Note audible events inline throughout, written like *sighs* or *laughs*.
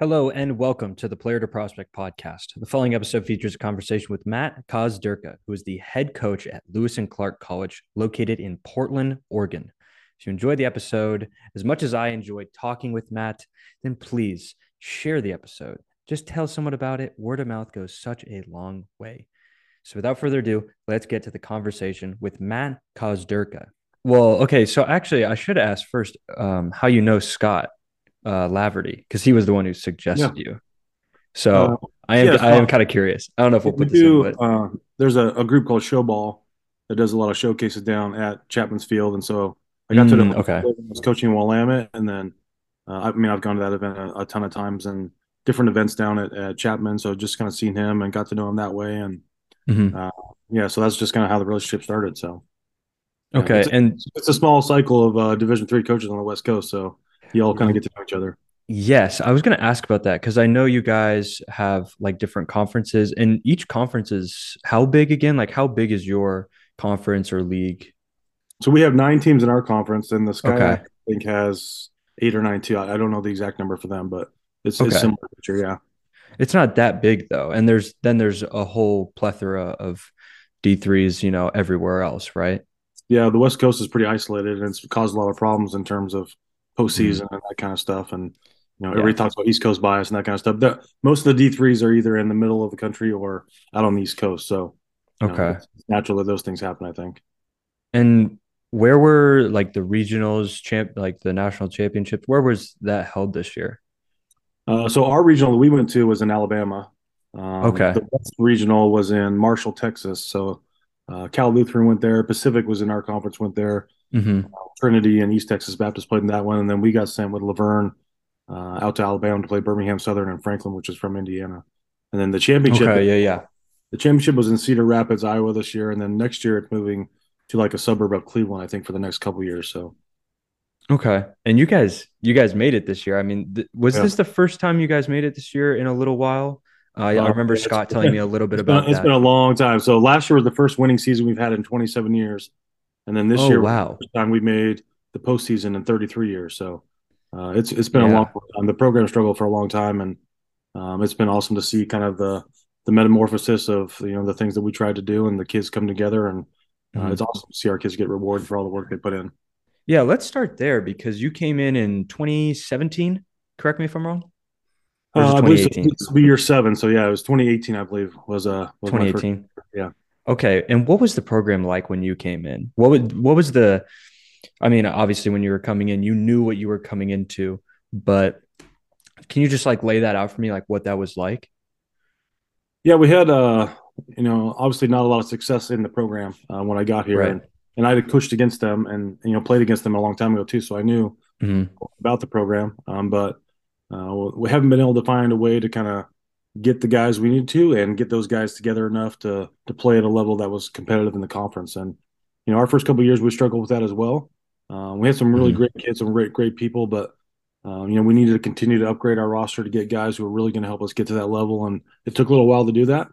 Hello and welcome to the Player to Prospect podcast. The following episode features a conversation with Matt Kosderka, who is the head coach at Lewis and Clark College, located in Portland, Oregon. If you enjoyed the episode as much as I enjoyed talking with Matt, then please share the episode. Just tell someone about it. Word of mouth goes such a long way. So without further ado, let's get to the conversation with Matt Kosderka. Well, okay, so actually, I should ask first um, how you know Scott uh, Laverty because he was the one who suggested yeah. you. So uh, I am yeah, I am kind of curious. I don't know if we'll put this do, in, but uh, there's a, a, group called Showball that does a lot of showcases down at Chapman's Field, and so I got mm, to know okay. I was coaching Willamette, and then uh, I mean I've gone to that event a, a, ton of times and different events down at, at, Chapman, so just kind of seen him and got to know him that way, and mm-hmm. Uh, yeah, so that's just kind of how the relationship started. So okay, it's a, and it's a small cycle of uh, Division three coaches on the West Coast, so you all kind of get to know each other. Yes, I was going to ask about that because I know you guys have like different conferences, and each conference is how big again? Like, how big is your conference or league? So we have nine teams in our conference, and the Sky okay. I think has eight or nine too. I don't know the exact number for them, but it's, okay. it's similar picture. Yeah, it's not that big though, and there's then there's a whole plethora of D threes, you know, everywhere else, right? Yeah, the West Coast is pretty isolated, and it's caused a lot of problems in terms of postseason mm-hmm. and that kind of stuff. And you know, yeah. everybody talks about East Coast bias and that kind of stuff. The, most of the D threes are either in the middle of the country or out on the East Coast. So okay, know, it's natural that those things happen. I think. And where were like the regionals champ, like the national championships? Where was that held this year? Uh, so our regional that we went to was in Alabama. Um, okay. The West regional was in Marshall, Texas. So uh, Cal Lutheran went there. Pacific was in our conference, went there. Mm-hmm. Trinity and East Texas Baptist played in that one, and then we got sent with La Verne uh, out to Alabama to play Birmingham Southern and Franklin, which is from Indiana. And then the championship, okay, yeah, yeah, the championship was in Cedar Rapids, Iowa this year, and then next year it's moving to like a suburb of Cleveland, I think, for the next couple years. So, okay, and you guys, you guys made it this year. I mean, th- was yeah. this the first time you guys made it this year in a little while? Uh, I uh, remember Scott telling me a little bit about been, It's been a long time. So last year was the first winning season we've had in 27 years, and then this oh, year, wow, time we made the postseason in 33 years. So uh, it's it's been yeah. a long time. The program struggled for a long time, and um, it's been awesome to see kind of the the metamorphosis of you know the things that we tried to do and the kids come together, and uh, mm-hmm. it's awesome to see our kids get rewarded for all the work they put in. Yeah, let's start there because you came in in 2017. Correct me if I'm wrong. Uh, I believe will be year seven. So yeah, it was 2018. I believe was uh was 2018. yeah. Okay, and what was the program like when you came in? What would what was the I mean, obviously, when you were coming in, you knew what you were coming into, but can you just like lay that out for me, like what that was like? Yeah, we had, uh, you know, obviously not a lot of success in the program uh, when I got here, right. and, and I had pushed against them and you know played against them a long time ago too, so I knew mm-hmm. about the program. Um, but uh, we haven't been able to find a way to kind of get the guys we need to and get those guys together enough to to play at a level that was competitive in the conference. And you know, our first couple years we struggled with that as well. Uh, we had some really mm-hmm. great kids, some great great people, but um, you know we needed to continue to upgrade our roster to get guys who are really going to help us get to that level, and it took a little while to do that.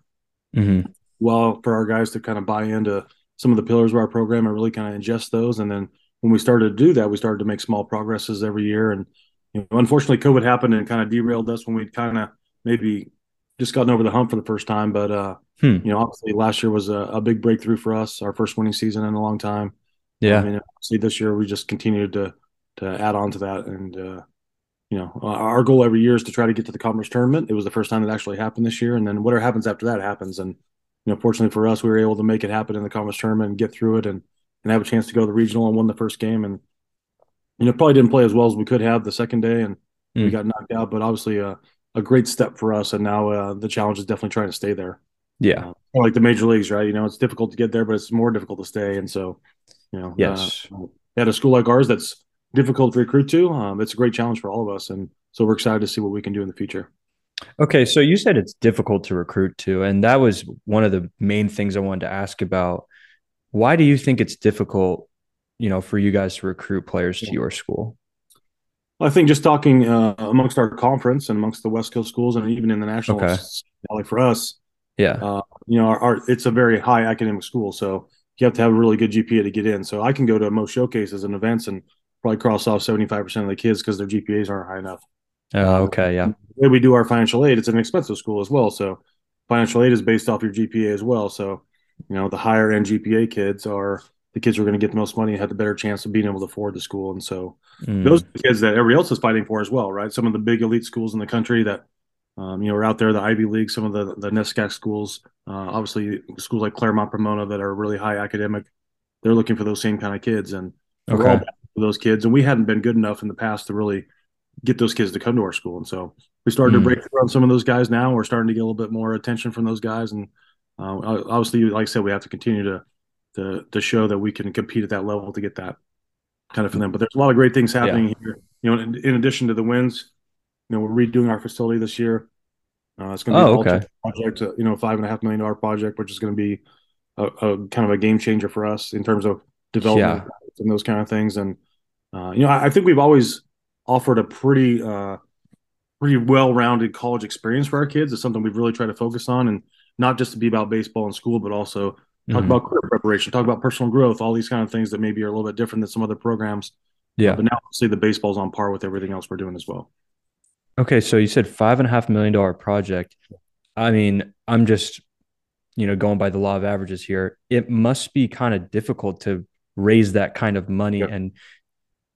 Mm-hmm. Well, for our guys to kind of buy into some of the pillars of our program and really kind of ingest those, and then when we started to do that, we started to make small progresses every year. And you know, unfortunately, COVID happened and kind of derailed us when we kind of maybe just gotten over the hump for the first time. But uh, hmm. you know, obviously last year was a, a, big breakthrough for us, our first winning season in a long time. Yeah. I mean, see, this year we just continued to to add on to that, and uh, you know, our goal every year is to try to get to the conference tournament. It was the first time it actually happened this year, and then whatever happens after that happens. And you know, fortunately for us, we were able to make it happen in the conference tournament and get through it, and and have a chance to go to the regional and win the first game. And you know, probably didn't play as well as we could have the second day, and mm. we got knocked out. But obviously, a a great step for us, and now uh, the challenge is definitely trying to stay there. Yeah, uh, like the major leagues, right? You know, it's difficult to get there, but it's more difficult to stay. And so, you know, yes, uh, at a school like ours that's difficult to recruit to, um, it's a great challenge for all of us, and so we're excited to see what we can do in the future. Okay, so you said it's difficult to recruit to, and that was one of the main things I wanted to ask about. Why do you think it's difficult, you know, for you guys to recruit players to your school? I think just talking uh, amongst our conference and amongst the West Coast schools, and even in the national, okay. like for us, yeah, uh, you know, our, our, it's a very high academic school, so you have to have a really good GPA to get in. So I can go to most showcases and events and probably cross off seventy five percent of the kids because their GPAs aren't high enough. Oh, okay, yeah. The way we do our financial aid, it's an expensive school as well. So financial aid is based off your GPA as well. So, you know, the higher end GPA kids are the kids who are going to get the most money and have the better chance of being able to afford the school. And so mm. those are the kids that everybody else is fighting for as well, right? Some of the big elite schools in the country that, um, you know, are out there, the Ivy League, some of the, the NESCAC schools, uh, obviously schools like Claremont Pomona that are really high academic, they're looking for those same kind of kids. And okay. we're all for those kids. And we hadn't been good enough in the past to really get those kids to come to our school. And so we started mm. to break through on some of those guys now. We're starting to get a little bit more attention from those guys. And uh, obviously, like I said, we have to continue to to to show that we can compete at that level to get that kind of for them. But there's a lot of great things happening yeah. here. You know, in, in, addition to the wins, you know, we're redoing our facility this year. Uh, it's going to be oh, okay. project, uh, you know, five and a half million dollar project, which is going to be a, a, kind of a game changer for us in terms of development yeah. and those kind of things. And uh, you know, I, I, think we've always offered a pretty uh, pretty well rounded college experience for our kids. It's something we've really tried to focus on, and not just to be about baseball and school, but also talk mm-hmm. about career preparation, talk about personal growth, all these kind of things that maybe are a little bit different than some other programs. Yeah. But now obviously the baseball's on par with everything else we're doing as well. Okay. So you said five and a half million dollar project. I mean, I'm just, you know, going by the law of averages here. It must be kind of difficult to raise that kind of money and,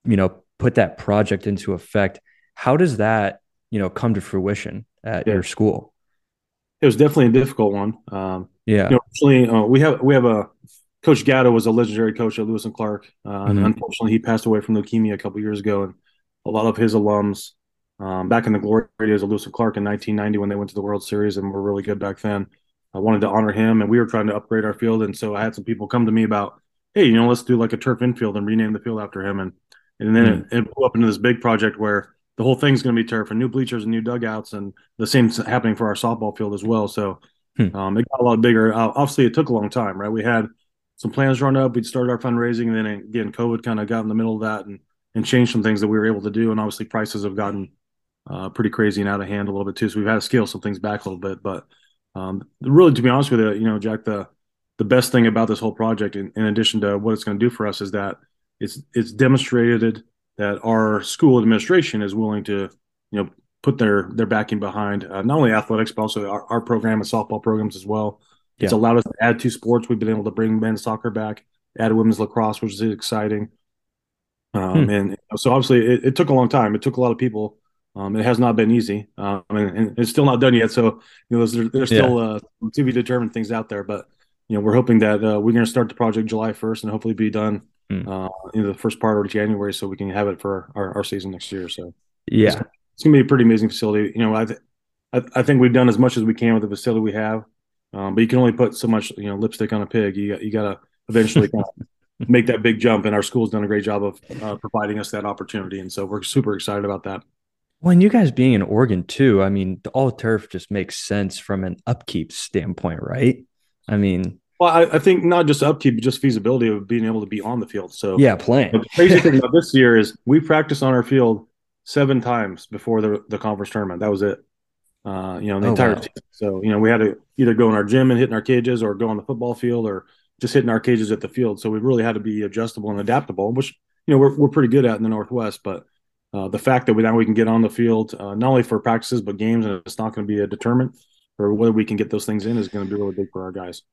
you know, put that project into effect. How does that, you know, come to fruition at your school? It was definitely a difficult one. Um, yeah. You know, uh, we have we have a Coach Gatto was a legendary coach at Lewis and Clark, uh, mm-hmm. and unfortunately he passed away from leukemia a couple years ago. And a lot of his alums, um, back in the glory days of Lewis and Clark in 1990 when they went to the World Series and were really good back then, I wanted to honor him, and we were trying to upgrade our field. And so I had some people come to me about, hey, you know, let's do like a turf infield and rename the field after him. And and then mm-hmm. it, it blew up into this big project where the whole thing's going to be turf and new bleachers and new dugouts, and the same happening for our softball field as well. So Hmm. Um, it got a lot bigger. Uh, obviously, it took a long time, right? We had some plans drawn up. We'd started our fundraising, and then again, COVID kind of got in the middle of that and and changed some things that we were able to do. And obviously, prices have gotten uh, pretty crazy and out of hand a little bit too. So we've had to scale some things back a little bit. But um, really, to be honest with you, you know, Jack, the the best thing about this whole project, in, in addition to what it's going to do for us, is that it's it's demonstrated that our school administration is willing to, you know, put their their backing behind uh, not only athletics but also our, our program and softball programs as well. Yeah. It's allowed us to add two sports. We've been able to bring men's soccer back, add women's lacrosse, which is exciting. Um, hmm. And so obviously it, it, took a long time. It took a lot of people. Um, it has not been easy, um, and, and, it's still not done yet. So you know, there's, there's still yeah. uh, to be determined things out there. But you know, we're hoping that uh, we're going to start the project July 1st and hopefully be done hmm. uh, in the first part of January, so we can have it for our, our season next year. So yeah, it's gonna be a pretty amazing facility. You know, I, th- I, I think we've done as much as we can with the facility we have, um, but you can only put so much you know lipstick on a pig. You got, you got to eventually kind of *laughs* make that big jump, and our school's done a great job of uh, providing us that opportunity, and so we're super excited about that. Well, and you guys being in Oregon too, I mean, all turf just makes sense from an upkeep standpoint, right? I mean, well, I, I, think not just upkeep, but just feasibility of being able to be on the field. So yeah, playing. The crazy thing about this year is we practice on our field seven times before the the conference tournament. That was it. Uh, you know, the oh, entire wow. season. So, you know, we had to either go in our gym and hit in our cages or go on the football field or just hitting our cages at the field. So we really had to be adjustable and adaptable, which, you know, we're, we're pretty good at in the Northwest. But uh, the fact that we now we can get on the field, uh, not only for practices, but games, and it's not going to be a determinant for whether we can get those things in is going to be really big for our guys.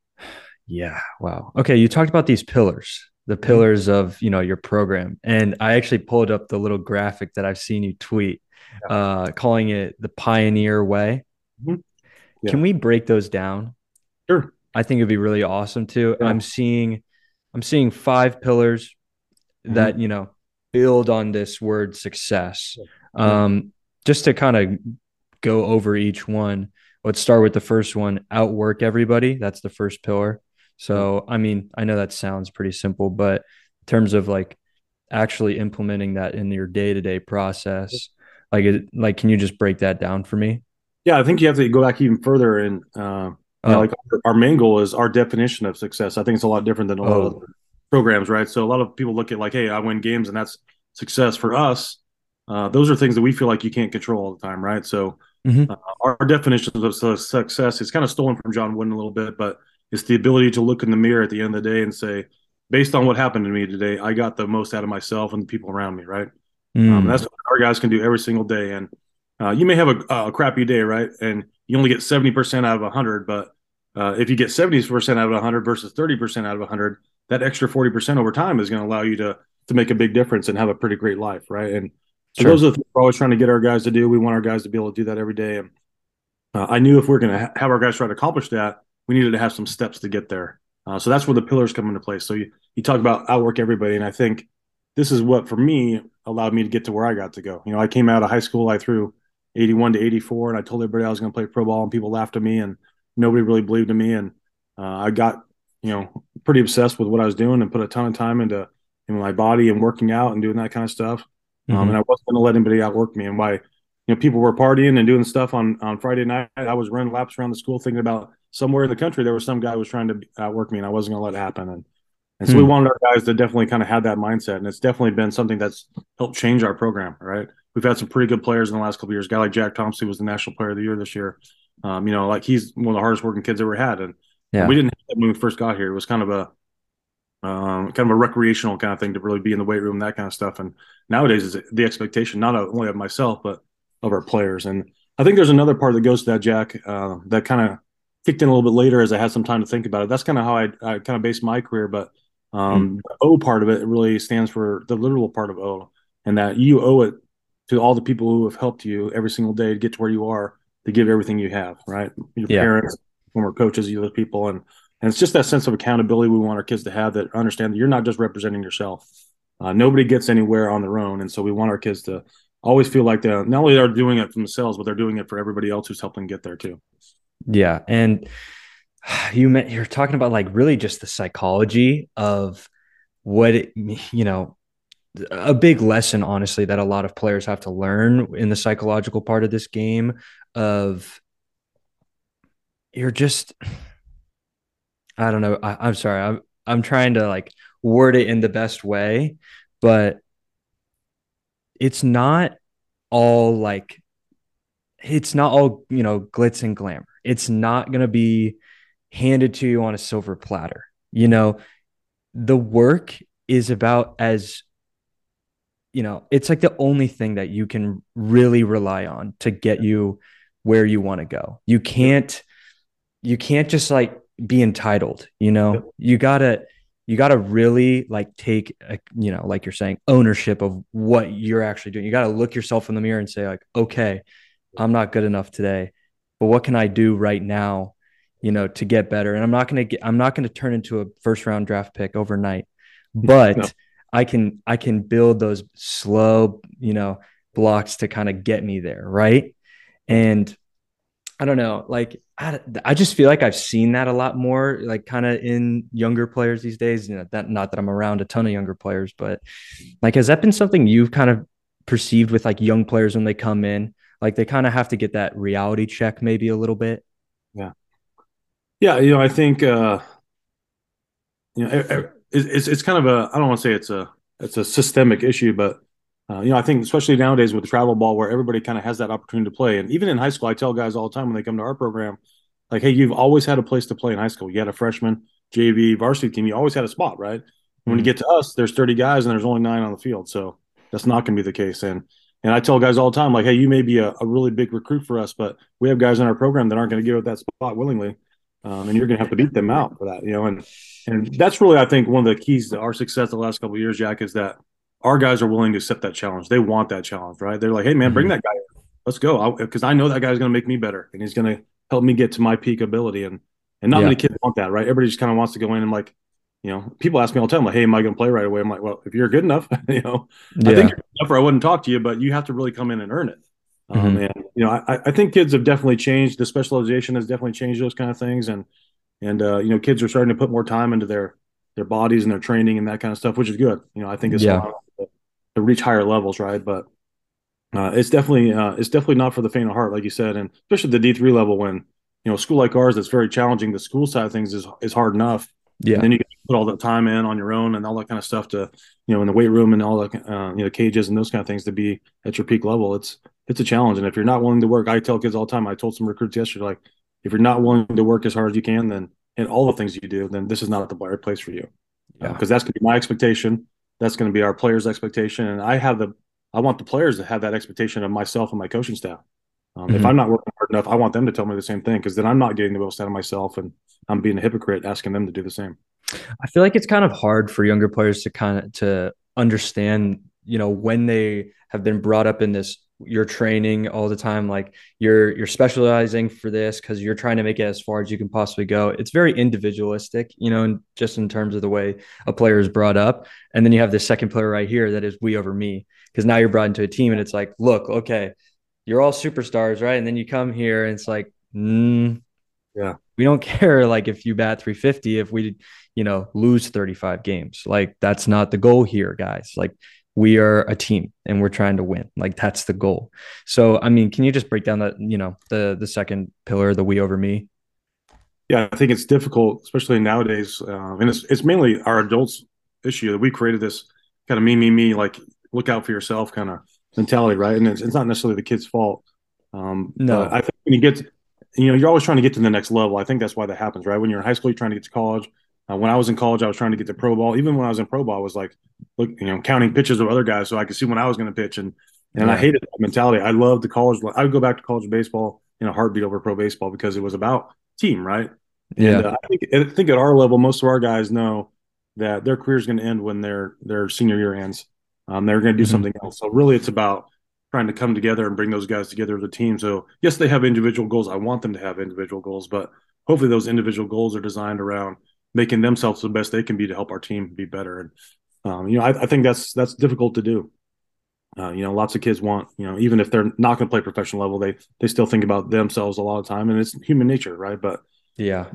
Yeah. Wow. Okay. You talked about these pillars the pillars of you know your program and i actually pulled up the little graphic that i've seen you tweet yeah. uh, calling it the pioneer way mm-hmm. yeah. can we break those down sure i think it'd be really awesome too yeah. i'm seeing i'm seeing five pillars mm-hmm. that you know build on this word success um, just to kind of go over each one let's start with the first one outwork everybody that's the first pillar so, I mean, I know that sounds pretty simple, but in terms of like actually implementing that in your day to day process, like, it, like, can you just break that down for me? Yeah, I think you have to go back even further and, uh, know, oh. like our main goal is our definition of success. I think it's a lot different than a lot oh. of programs, right? So a lot of people look at like, hey, I win games and that's success for us. Uh, those are things that we feel like you can't control all the time, right? So mm-hmm. uh, our definitions of success is kind of stolen from John Wooden a little bit, but it's the ability to look in the mirror at the end of the day and say, based on what happened to me today, I got the most out of myself and the people around me, right? Mm. Um, that's what our guys can do every single day. And uh, you may have a, a, crappy day, right? And you only get 70% out of 100. But uh, if you get 70% out of 100 versus 30% out of 100, that extra 40% over time is going to allow you to to make a big difference and have a pretty great life, right? And so sure. those are the things we're always trying to get our guys to do. We want our guys to be able to do that every day. And uh, I knew if we are going to ha- have our guys try to accomplish that, we needed to have some steps to get there. Uh, so that's where the pillars come into place. So you, you talk about outwork everybody, and I think this is what for me allowed me to get to where I got to go. You know, I came out of high school, I threw 81 to 84, and I told everybody I was going to play pro ball, and people laughed at me, and nobody really believed in me. And uh, I got, you know, pretty obsessed with what I was doing and put a ton of time into in my body and working out and doing that kind of stuff. Um, mm-hmm. Um, and I wasn't going to let anybody outwork me. And why, you know, people were partying and doing stuff on on Friday night. I was running laps around the school thinking about somewhere in the country there was some guy who was trying to outwork me, and I wasn't going to let it happen. And and so hmm we wanted our guys to definitely kind of have that mindset, and it's definitely been something that's helped change our program. Right, we've had some pretty good players in the last couple years. A guy like Jack Thompson was the national player of the year this year. Um, you know, like he's one of the hardest working kids ever had, and yeah. we didn't have that when we first got here. It was kind of a um, kind of a recreational kind of thing to really be in the weight room, that kind of stuff. And nowadays, is the expectation not only of myself but of our players. And I think there's another part that goes to that, Jack, uh, that kind of kicked in a little bit later as I had some time to think about it. That's kind of how I, I kind of based my career, but um, mm. The O part of it really stands for the literal part of O, and that you owe it to all the people who have helped you every single day to get to where you are to give everything you have, right? Your yeah. parents, former coaches, other people, and and it's just that sense of accountability we want our kids to have that understand that you're not just representing yourself. Uh, nobody gets anywhere on their own, and so we want our kids to always feel like they're not only they're doing it for themselves, but they're doing it for everybody else who's helping get there too. Yeah, and *sighs* you met, you're talking about like really just the psychology of what it, you know a big lesson honestly that a lot of players have to learn in the psychological part of this game of you're just *sighs* i don't know I, i'm sorry i'm i'm trying to like word it in the best way but it's not all like it's not all you know glitz and glamour it's not going to be handed to you on a silver platter. You know, the work is about as you know, it's like the only thing that you can really rely on to get you where you want to go. You can't you can't just like be entitled, you know. You got to you got to really like take a, you know, like you're saying ownership of what you're actually doing. You got to look yourself in the mirror and say like, "Okay, I'm not good enough today, but what can I do right now you know, to get better. And I'm not going to get, I'm not going to turn into a first round draft pick overnight, *laughs* but no. I can, I can build those slow, you know, blocks to kind of get me there. Right. And I don't know, like, I, I just feel like I've seen that a lot more, like kind of in younger players these days. You know, that not that I'm around a ton of younger players, but like, has that been something you've kind of perceived with like young players when they come in? Like they kind of have to get that reality check maybe a little bit. Yeah. Yeah, you know, I think uh, you know it's it's kind of a I don't want to say it's a it's a systemic issue, but uh, you know I think especially nowadays with the travel ball where everybody kind of has that opportunity to play, and even in high school, I tell guys all the time when they come to our program, like, hey, you've always had a place to play in high school. You had a freshman, JV, varsity team. You always had a spot, right? Mm-hmm. When you mm-hmm. get to us, there's 30 guys and there's only nine on the field, so that's not going to be the case. And and I tell guys all the time, like, hey, you may be a, a really big recruit for us, but we have guys in our program that aren't going to give up that spot willingly um, and you're going to have to beat them out for that. You know, and and that's really I think one of the keys to our success the last couple years, Jack, is that our guys are willing to accept that challenge. They want that challenge, right? They're like, hey man, bring mm-hmm. that guy. In. Let's go, because I, I, know that guy's going to make me better, and he's going to help me get to my peak ability. And and not yeah. many kids want that, right? Everybody just kind of wants to go in and like, you know, people ask me all the time, like, hey, am I going to play right away? I'm like, well, if you're good enough, *laughs* you know, yeah. I think you're enough, or I wouldn't talk to you, but you have to really come in and earn it. Um, mm-hmm. Um, and you know, I, I think kids have definitely changed. The specialization has definitely changed those kind of things, and and uh, you know kids are starting to put more time into their their bodies and their training and that kind of stuff, which is good. You know, I think it's yeah. to, to, reach higher levels, right? But uh, it's definitely uh, it's definitely not for the faint of heart, like you said, and especially the D three level when you know a school like ours that's very challenging. The school side of things is is hard enough. Yeah. And then you put all that time in on your own and all that kind of stuff to you know in the weight room and all the uh, you know cages and those kind of things to be at your peak level. It's it's a challenge, and if you're not willing to work, I tell kids all the time. I told some recruits yesterday, like if you're not willing to work as hard as you can, then in all the things you do, then this is not the right place for you. Because yeah. uh, that's going to be my expectation. That's going to be our players' expectation. And I have the I want the players to have that expectation of myself and my coaching staff. Um, mm-hmm. If I'm not working hard enough, I want them to tell me the same thing because then I'm not getting the most out of myself and I'm being a hypocrite asking them to do the same. I feel like it's kind of hard for younger players to kind of to understand, you know, when they have been brought up in this you're training all the time like you're you're specializing for this because you're trying to make it as far as you can possibly go. It's very individualistic you know just in terms of the way a player is brought up. And then you have this second player right here that is we over me because now you're brought into a team and it's like look okay you're all superstars right? And then you come here and it's like mm, yeah we don't *laughs* care like if you bat 350 if we you know lose 35 games. Like that's not the goal here guys. Like we are a team and we're trying to win. Like that's the goal. So i mean can you just break down that you know the the second pillar the we over me? Yeah i think it's difficult especially nowadays uh, and it's, it's mainly our adults issue that we created this kind of me me me like look out for yourself kind of mentality right? And it's, it's not necessarily the kid's fault. Um no. i think when you get to, you know you're always trying to get to the next level i think that's why that happens right when you're in high school you're trying to get to college uh, when I was in college, I was trying to get to pro ball. Even when I was in pro ball, I was like, look, you know, counting pitches of other guys so I could see when I was going to pitch. And and yeah. I hated that mentality. I loved the college. I would go back to college baseball in a heartbeat over pro baseball because it was about team, right? Yeah. And, uh, I think I think at our level, most of our guys know that their career is going to end when their their senior year ends. Um, they're going to do mm-hmm. something else. So really, it's about trying to come together and bring those guys together as a team. So yes, they have individual goals. I want them to have individual goals, but hopefully those individual goals are designed around making themselves the best they can be to help our team be better. And um, you know, I, I, think that's that's difficult to do. Uh, you know, lots of kids want you know, even if they're not going to play professional level, they they still think about themselves a lot of time, and it's human nature, right? But yeah,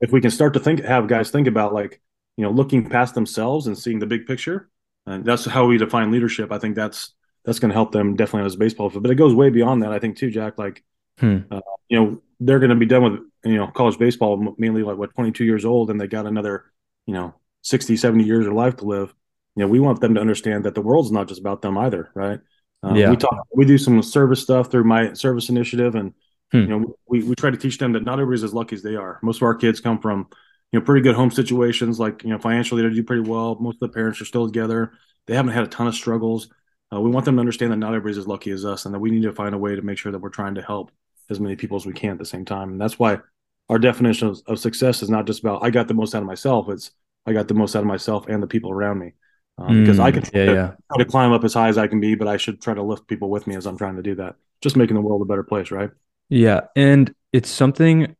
if we can start to think, have guys think about like you know, looking past themselves and seeing the big picture, and that's how we define leadership. I think that's that's going to help them definitely as a baseball field. But it goes way beyond that, I think, too, Jack. Like, hmm. uh, you know, they're going to be done with you know college baseball mainly like what 22 years old and they got another you know 60 70 years of life to live you know we want them to understand that the world's not just about them either right um, yeah. we talk we do some service stuff through my service initiative and hmm. you know we, we try to teach them that not everybody's as lucky as they are most of our kids come from you know pretty good home situations like you know financially they do pretty well most of the parents are still together they haven't had a ton of struggles uh, we want them to understand that not everybody's as lucky as us and that we need to find a way to make sure that we're trying to help as many people as we can at the same time and that's why our definition of, of, success is not just about I got the most out of myself. It's I got the most out of myself and the people around me. Um, because I can try, yeah, to, yeah. *laughs* try to climb up as high as I can be, but I should try to lift people with me as I'm trying to do that. Just making the world a better place, right? Yeah, and it's something,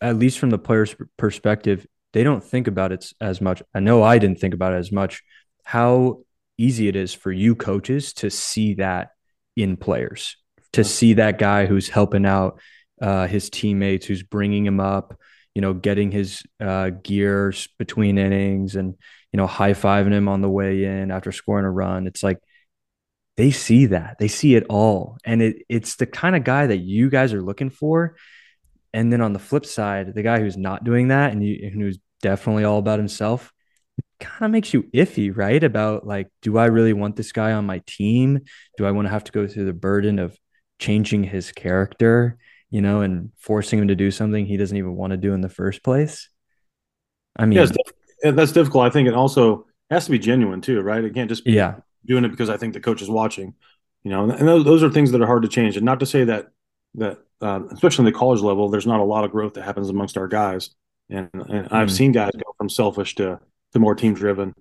at least from the player's perspective, they don't think about it as much. I know I didn't think about it as much. How easy it is for you coaches to see that in players, to see that guy who's helping out uh, his teammates, who's bringing him up, you know, getting his uh, gears between innings and, you know, high fiving him on the way in after scoring a run. It's like they see that, they see it all. And it, it's the kind of guy that you guys are looking for. And then on the flip side, the guy who's not doing that and, you, and who's definitely all about himself, kind of makes you iffy, right? About like, do I really want this guy on my team? Do I want to have to go through the burden of changing his character? you know, and forcing him to do something he doesn't even want to do in the first place. I mean, yeah, that's difficult. I think it also has to be genuine too, right? It can't just be yeah. doing it because I think the coach is watching, you know, and, those, those are things that are hard to change. And not to say that, that, uh, especially in the college level, there's not a lot of growth that happens amongst our guys. And, and I've mm. seen guys go from selfish to, to more team driven.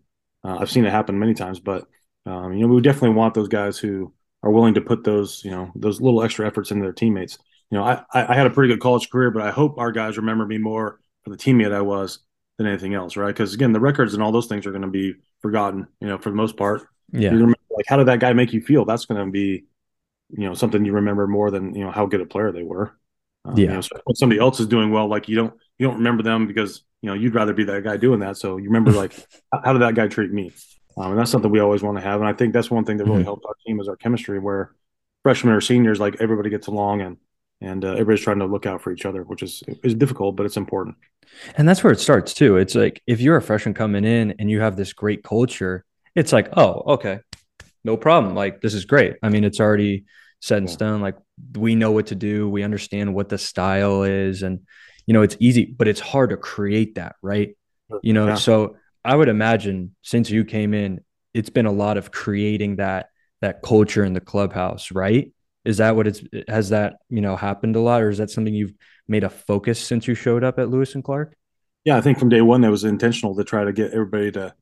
Uh, I've seen it happen many times, but, um, you know, we definitely want those guys who are willing to put those, you know, those little extra efforts into their teammates you know, I, I had a pretty good college career, but I hope our guys remember me more for the teammate I was than anything else, right? Because again, the records and all those things are going to be forgotten, you know, for the most part. Yeah. Remember, like, how did that guy make you feel? That's going to be, you know, something you remember more than you know how good a player they were. Um, yeah. You know, so when somebody else is doing well, like you don't you don't remember them because you know you'd rather be that guy doing that. So you remember like *laughs* how did that guy treat me? Um, and that's something we always want to have. And I think that's one thing that really mm-hmm. helped our team is our chemistry, where freshmen or seniors, like everybody gets along and and uh, everybody's trying to look out for each other, which is is difficult, but it's important. And that's where it starts too. It's like if you're a freshman coming in and you have this great culture, it's like, oh, okay, no problem. Like this is great. I mean, it's already set in yeah. stone. Like we know what to do. We understand what the style is, and you know, it's easy, but it's hard to create that, right? You know, yeah. so I would imagine since you came in, it's been a lot of creating that that culture in the clubhouse, right? Is that what it's has that, you know, happened a lot or is that something you've made a focus since you showed up at Lewis and Clark? Yeah, I think from day one that was intentional to try to get everybody to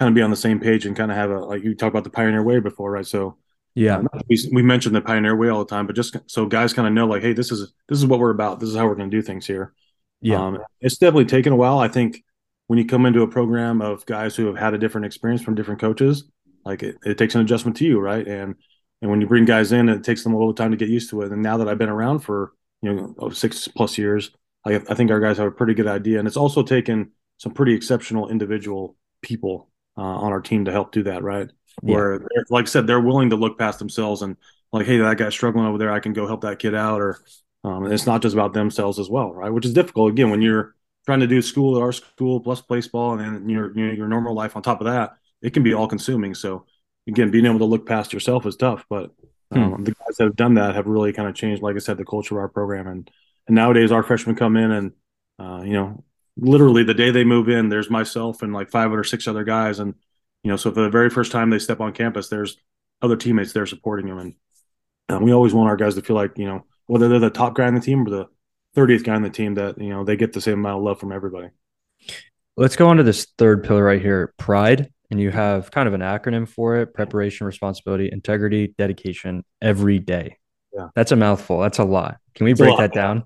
kind of be on the same page and kind of have a like you talked about the pioneer way before, right? So yeah, uh, we, we mentioned the pioneer way all the time, but just so guys kind of know like, hey, this is this is what we're about. This is how we're going to do things here. Yeah, um, it's definitely taken a while. I think when you come into a program of guys who have had a different experience from different coaches, like it, it takes an adjustment to you, right? And and when you bring guys in, it takes them a little time to get used to it. And now that I've been around for you know six plus years, I, I think our guys have a pretty good idea. And it's also taken some pretty exceptional individual people uh, on our team to help do that, right? Yeah. Where, like I said, they're willing to look past themselves and like, hey, that guy's struggling over there. I can go help that kid out, or um, it's not just about themselves as well, right? Which is difficult again when you're trying to do school at our school plus baseball and then your your, your normal life on top of that. It can be all consuming. So again, being able to look past yourself is tough, but hmm. um, hmm. the guys that have done that have really kind of changed, like I said, the culture of our program. And, and nowadays, our freshmen come in and, uh, you know, literally the day they move in, there's myself and like five or six other guys. And, you know, so for the very first time they step on campus, there's other teammates there supporting them. And um, we always want our guys to feel like, you know, whether they're the top guy on the team or the 30th guy on the team, that, you know, they get the same amount of love from everybody. Let's go on to this third pillar right here pride and you have kind of an acronym for it preparation, responsibility, integrity, dedication every day. Yeah. That's a mouthful. That's a lot. Can we break that down?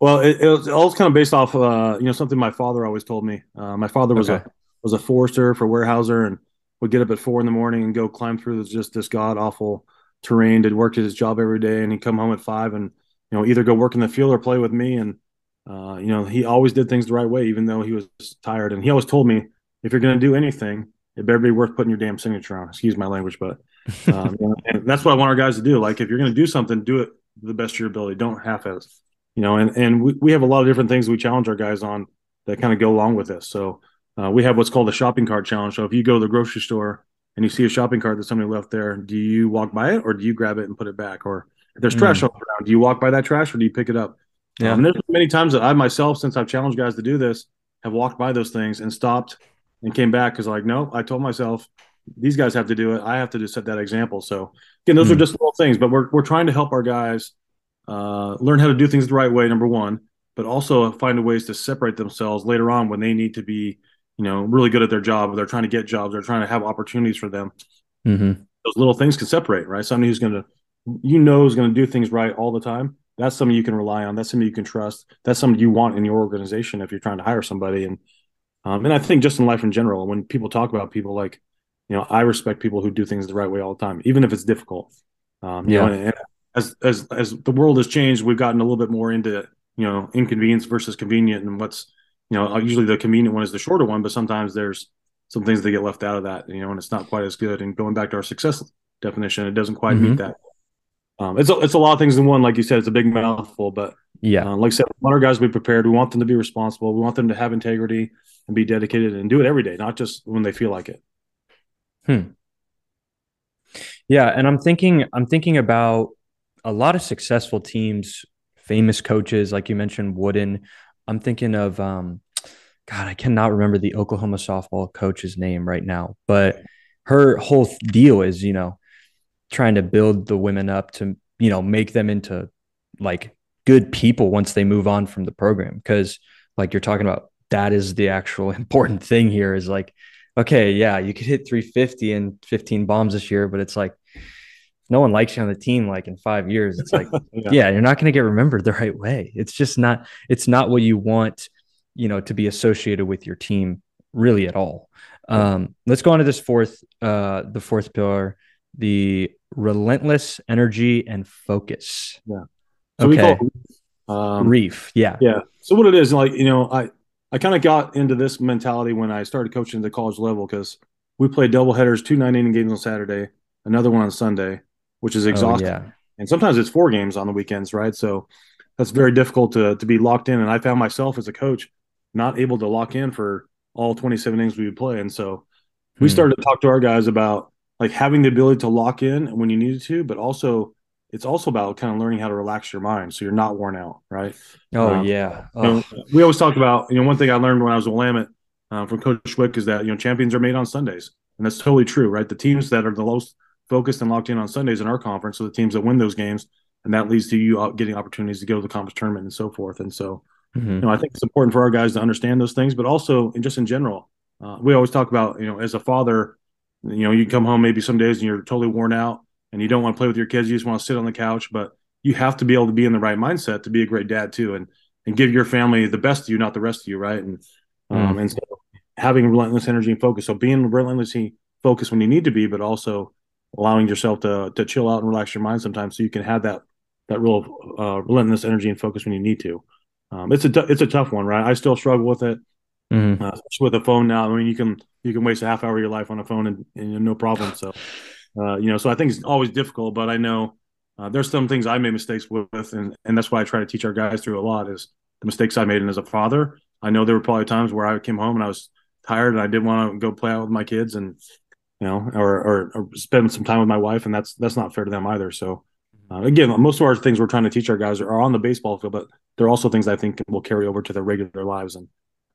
Well, it, it, was all kind of based off, uh, you know, something my father always told me. Uh, my father was okay. a was a forester for Weyerhaeuser and would get up at four in the morning and go climb through this, just this god awful terrain. Did work at his job every day, and he'd come home at five and you know either go work in the field or play with me. And uh, you know, he always did things the right way, even though he was tired. And he always told me if you're going to do anything, it better be worth putting your damn signature on. Excuse my language, but um, *laughs* and that's what I want our guys to do. Like if you're going to do something, do it the best of your ability. Don't half-ass. You know, and and we, we have a lot of different things we challenge our guys on that kind of go along with this. So uh, we have what's called a shopping cart challenge. So if you go to the grocery store and you see a shopping cart that somebody left there, do you walk by it or do you grab it and put it back? Or if there's mm. trash all around, do you walk by that trash or do you pick it up? Yeah. Um, there's many times that I myself, since I've challenged guys to do this, have walked by those things and stopped and came back because like no i told myself these guys have to do it i have to just set that example so again those mm. are hmm. just little things but we're, we're trying to help our guys uh, learn how to do things the right way number one but also find ways to separate themselves later on when they need to be you know really good at their job they're trying to get jobs they're trying to have opportunities for them mm-hmm. those little things can separate right somebody who's going to you know is going to do things right all the time that's something you can rely on that's something you can trust that's something you want in your organization if you're trying to hire somebody and um, and I think just in life in general, when people talk about people like, you know, I respect people who do things the right way all the time, even if it's difficult. Um, yeah. Know, and as as as the world has changed, we've gotten a little bit more into you know inconvenience versus convenient, and what's you know usually the convenient one is the shorter one, but sometimes there's some things that get left out of that, you know, and it's not quite as good. And going back to our success definition, it doesn't quite mm-hmm. meet that. Um, it's a, it's a lot of things in one, like you said, it's a big mouthful, but yeah, uh, like I said, we want our guys to be prepared. We want them to be responsible. We want them to have integrity and be dedicated and do it every day, not just when they feel like it. Hmm. Yeah, and I'm thinking I'm thinking about a lot of successful teams, famous coaches like you mentioned Wooden. I'm thinking of um God, I cannot remember the Oklahoma softball coach's name right now, but her whole deal is, you know, trying to build the women up to, you know, make them into like good people once they move on from the program. Because like you're talking about that is the actual *laughs* important thing here is like, okay, yeah, you could hit 350 and 15 bombs this year, but it's like, no one likes you on the team like in five years. It's like *laughs* yeah. yeah. you're not going to get remembered the right way. It's just not it's not what you want you know to be associated with your team really at all. Um let's go on to this fourth uh the fourth pillar the relentless energy and focus. Yeah. So okay. um, reef yeah. Yeah. So what it is like you know i I kind of got into this mentality when I started coaching at the college level because we played double headers, two nine inning games on Saturday, another one on Sunday, which is exhausting. Oh, yeah. And sometimes it's four games on the weekends, right? So that's very difficult to to be locked in. And I found myself as a coach not able to lock in for all 27 innings we would play. And so we hmm. started to talk to our guys about like having the ability to lock in when you needed to, but also it's also about kind of learning how to relax your mind so you're not worn out, right? Oh um, yeah. Oh. You know, we always talk about you know one thing I learned when I was at Willamette uh, from Coach Schwick is that you know champions are made on Sundays, and that's totally true, right? The teams that are the most focused and locked in on Sundays in our conference. So the teams that win those games, and that leads to you getting opportunities to go to the conference tournament and so forth. And so, mm-hmm. you know, I think it's important for our guys to understand those things, but also and just in general, uh, we always talk about, you know, as a father, you know, you come home maybe some days and you're totally worn out and you don't want to play with your kids. You just want to sit on the couch, but you have to be able to be in the right mindset to be a great dad too, and and give your family the best of you, not the rest of you, right? And um, mm. and so having relentless energy and focus. So being relentlessly focused when you need to be, but also allowing yourself to to chill out and relax your mind sometimes, so you can have that that real uh, relentless energy and focus when you need to. Um, it's a t- it's a tough one, right? I still struggle with it, mm-hmm. uh, with a phone now. I mean, you can you can waste a half hour of your life on a phone and, and no problem. So, uh, you know, so I think it's always difficult, but I know uh, there's some things I made mistakes with, and and that's why I try to teach our guys through a lot is the mistakes I made. And as a father, I know there were probably times where I came home and I was tired and I didn't want to go play out with my kids and you know or, or, or spend some time with my wife, and that's that's not fair to them either. So. Uh, again, most of our things we're trying to teach our guys are on the baseball field, but they're also things I think will carry over to their regular lives and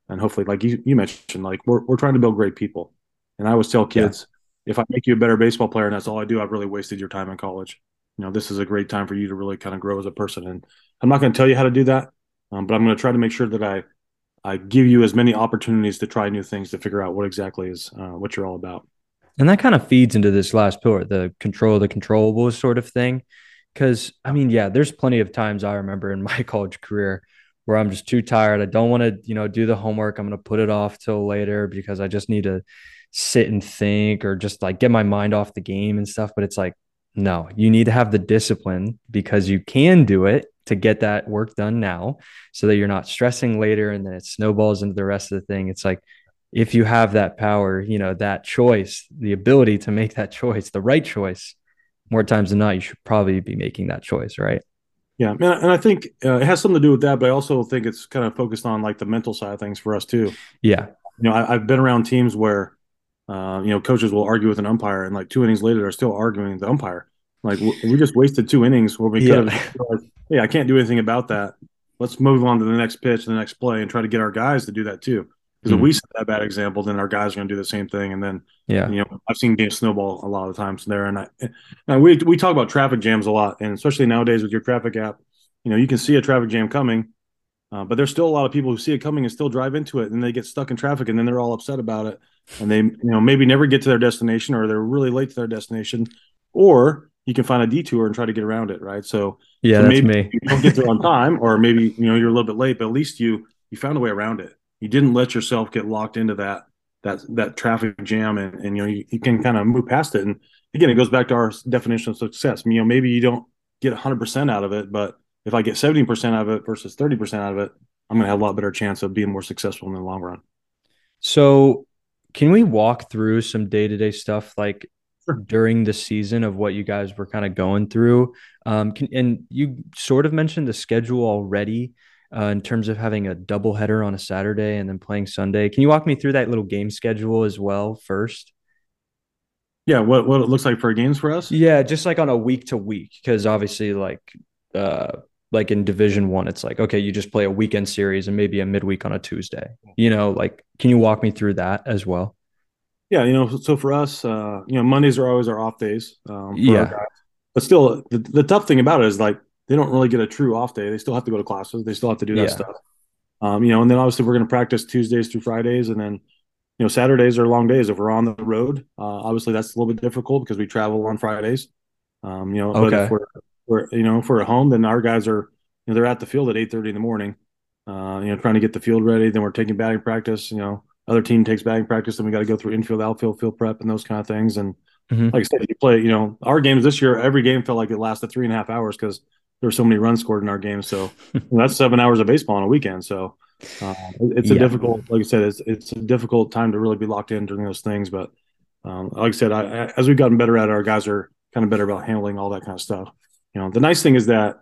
and hopefully, like you, you mentioned, like we're we're trying to build great people. And I always tell kids, yeah. if I make you a better baseball player and that's all I do, I've really wasted your time in college. You know, this is a great time for you to really kind of grow as a person. And I'm not going to tell you how to do that, um, but I'm going to try to make sure that I I give you as many opportunities to try new things to figure out what exactly is uh, what you're all about. And that kind of feeds into this last pillar, the control the controllables sort of thing. Because I mean, yeah, there's plenty of times I remember in *laughs* my college career where I'm just too tired. I don't want to, you know, do the homework. I'm going to put it off till later because I just need to sit and think or just like get my mind off the game and stuff. But it's like, no, you need to have the discipline because you can do it to get that work done now so that you're not stressing later and then it snowballs into the rest of the thing. It's like, if you have that power, you know, that choice, the ability to make that choice, the right choice, more times than not, you should probably be making that choice, right? Yeah, and I think uh, it has something to do with that, but I also think it's kind of focused on like the mental side of things for us too. Yeah, you know, I, have been around teams where, uh, you know, coaches will argue with an umpire, and like two innings later, they're still arguing with the umpire. Like we just wasted two innings where we could have. Yeah. hey, I can't do anything about that. Let's move on to the next pitch, the next play, and try to get our guys to do that too. Because mm-hmm. if we set that bad example, then our guys are going to do the same thing, and then yeah, you know, I've seen games snowball a lot of times there, and I, and we we talk about traffic jams a lot, and especially nowadays with your traffic app, you know, you can see a traffic jam coming, uh, but there's still a lot of people who see it coming and still drive into it, and they get stuck in traffic, and then they're all upset about it, and they, you know, maybe never get to their destination, or they're really late to their destination, or you can find a detour and try to get around it, right? So yeah, so maybe me. you don't get there on time, or maybe you know you're a little bit late, but at least you you found a way around it. You didn't let yourself get locked into that that that traffic jam, and, and you know you, you can kind of move past it. And again, it goes back to our definition of success. You know, maybe you don't get 100% out of it, but if I get 70% out of it versus 30% out of it, I'm going to have a lot better chance of being more successful in the long run. So, can we walk through some day to day stuff like sure. during the season of what you guys were kind of going through? Um, can, and you sort of mentioned the schedule already uh, in terms of having a double header on a Saturday and then playing Sunday. Can you walk me through that little game schedule as well first? Yeah, what what it looks like for games for us? Yeah, just like on a week to week, because obviously, like uh, like in division one it's like okay you just play a weekend series and maybe a midweek on a tuesday you know like can you walk me through that as well yeah you know so for us uh you know mondays are always our off days um, yeah but still the, the tough thing about it is like they don't really get a true off day they still have to go to classes they still have to do that yeah. stuff um you know and then obviously we're going to practice tuesdays through fridays and then you know saturdays are long days if we're on the road uh, obviously that's a little bit difficult because we travel on fridays um you know okay. but if we're we're you know if we're at home, then our guys are you know they're at the field at eight thirty in the morning, uh, you know trying to get the field ready. Then we're taking batting practice. You know, other team takes batting practice, Then we got to go through infield, outfield, field prep, and those kind of things. And mm-hmm. like I said, you play. You know, our games this year, every game felt like it lasted three and a half hours because there were so many runs scored in our games. So *laughs* that's seven hours of baseball on a weekend. So uh, it's a yeah. difficult, like I said, it's it's a difficult time to really be locked in during those things. But um, like I said, I, I, as we've gotten better at it, our guys are kind of better about handling all that kind of stuff you know the nice thing is that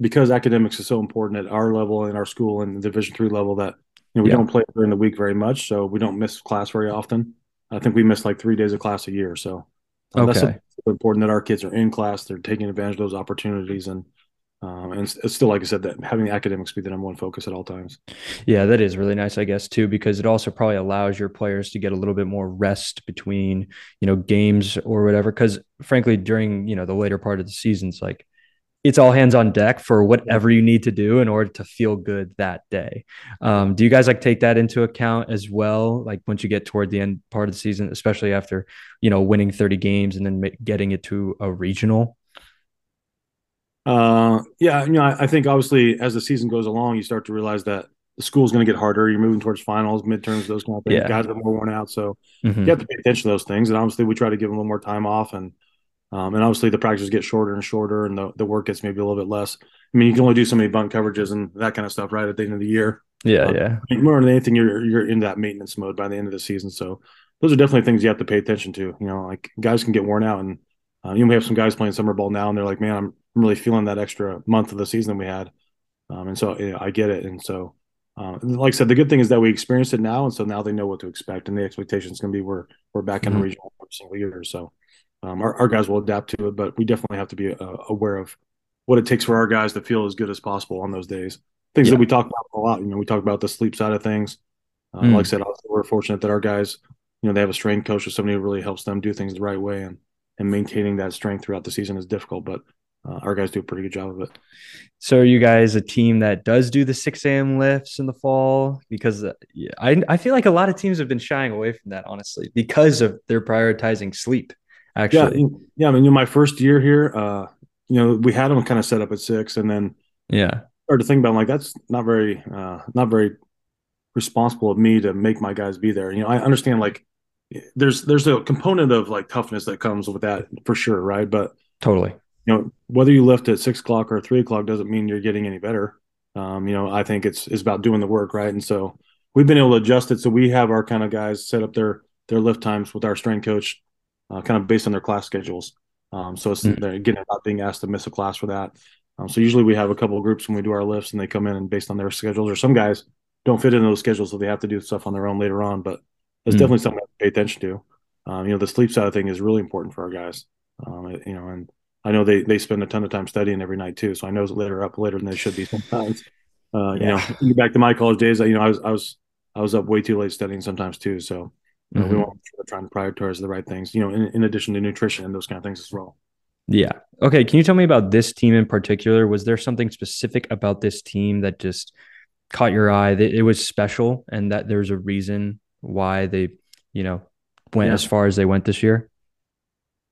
because academics is so important at our level in our school and the division three level that you know we yeah. don't play during the week very much so we don't miss class very often i think we miss like three days of class a year so uh, okay. that's important that our kids are in class they're taking advantage of those opportunities and Um, and it's, it's, still, like I said, that having the academics be the number one focus at all times. Yeah, that is really nice, I guess, too, because it also probably allows your players to get a little bit more rest between, you know, games or whatever. Because frankly, during you know the later part of the seasons, like it's all hands on deck for whatever you need to do in order to feel good that day. Um, do you guys like take that into account as well? Like once you get toward the end part of the season, especially after you know winning thirty games and then getting it to a regional. Uh, yeah, you know, I, I, think obviously as the season goes along, you start to realize that the school's going to get harder. You're moving towards finals, midterms, those kind of things. Yeah. Guys are more worn out, so mm-hmm. you have to pay attention to those things. And obviously, we try to give them a little more time off, and um, and obviously the practices get shorter and shorter, and the, the work gets maybe a little bit less. I mean, you can only do so many bunt coverages and that kind of stuff, right? At the end of the year. Yeah, um, yeah. More than anything, you're you're in that maintenance mode by the end of the season. So those are definitely things you have to pay attention to. You know, like guys can get worn out, and uh, you may have some guys playing summer ball now, and they're like, "Man, I'm I'm really feeling that extra month of the season we had. Um, and so you know, I get it. And so, uh, like I said, the good thing is that we experienced it now, and so now they know what to expect, and the expectation is going to be we're we're back in mm-hmm. the regional every single year. So um, our, our guys will adapt to it, but we definitely have to be uh, aware of what it takes for our guys to feel as good as possible on those days. Things yeah. that we talk about a lot. You know, we talk about the sleep side of things. Uh, mm. Like I said, we're fortunate that our guys, you know, they have a strength coach or somebody who really helps them do things the right way, and and maintaining that strength throughout the season is difficult. But uh, our guys do a pretty good job of it. So, are you guys a team that does do the 6 a.m. lifts in the fall? Because uh, I, I feel like a lot of teams have been shying away from that, honestly, because of they're prioritizing sleep. Actually, yeah, yeah. I mean, in my first year here, uh, you know, we had them kind of set up at six, and then yeah, started to think about like that's not very, uh, not very responsible of me to make my guys be there. You know, I understand like there's there's a component of like toughness that comes with that for sure, right? But totally, you know, whether you lift at six o'clock or three o'clock doesn't mean you're getting any better. Um, you know, I think it's it's about doing the work, right? And so we've been able to adjust it. So we have our kind of guys set up their their lift times with our strength coach, uh, kind of based on their class schedules. Um, so it's, mm-hmm. they're again not being asked to miss a class for that. Um, so usually we have a couple of groups when we do our lifts, and they come in and based on their schedules, or some guys don't fit in those schedules, so they have to do stuff on their own later on. But it's mm-hmm. definitely something to pay attention to. Um, you know, the sleep side of thing is really important for our guys. Um, you know, and I know they they spend a ton of time studying every night too, so I know it's later up later than they should be sometimes. Uh, you yeah. know, back to my college days, you know, I was I was I was up way too late studying sometimes too. So you know, mm-hmm. we want to try and prioritize the right things. You know, in, in addition to nutrition and those kind of things as well. Yeah. Okay. Can you tell me about this team in particular? Was there something specific about this team that just caught your eye? That it was special, and that there's a reason why they, you know, went yeah. as far as they went this year.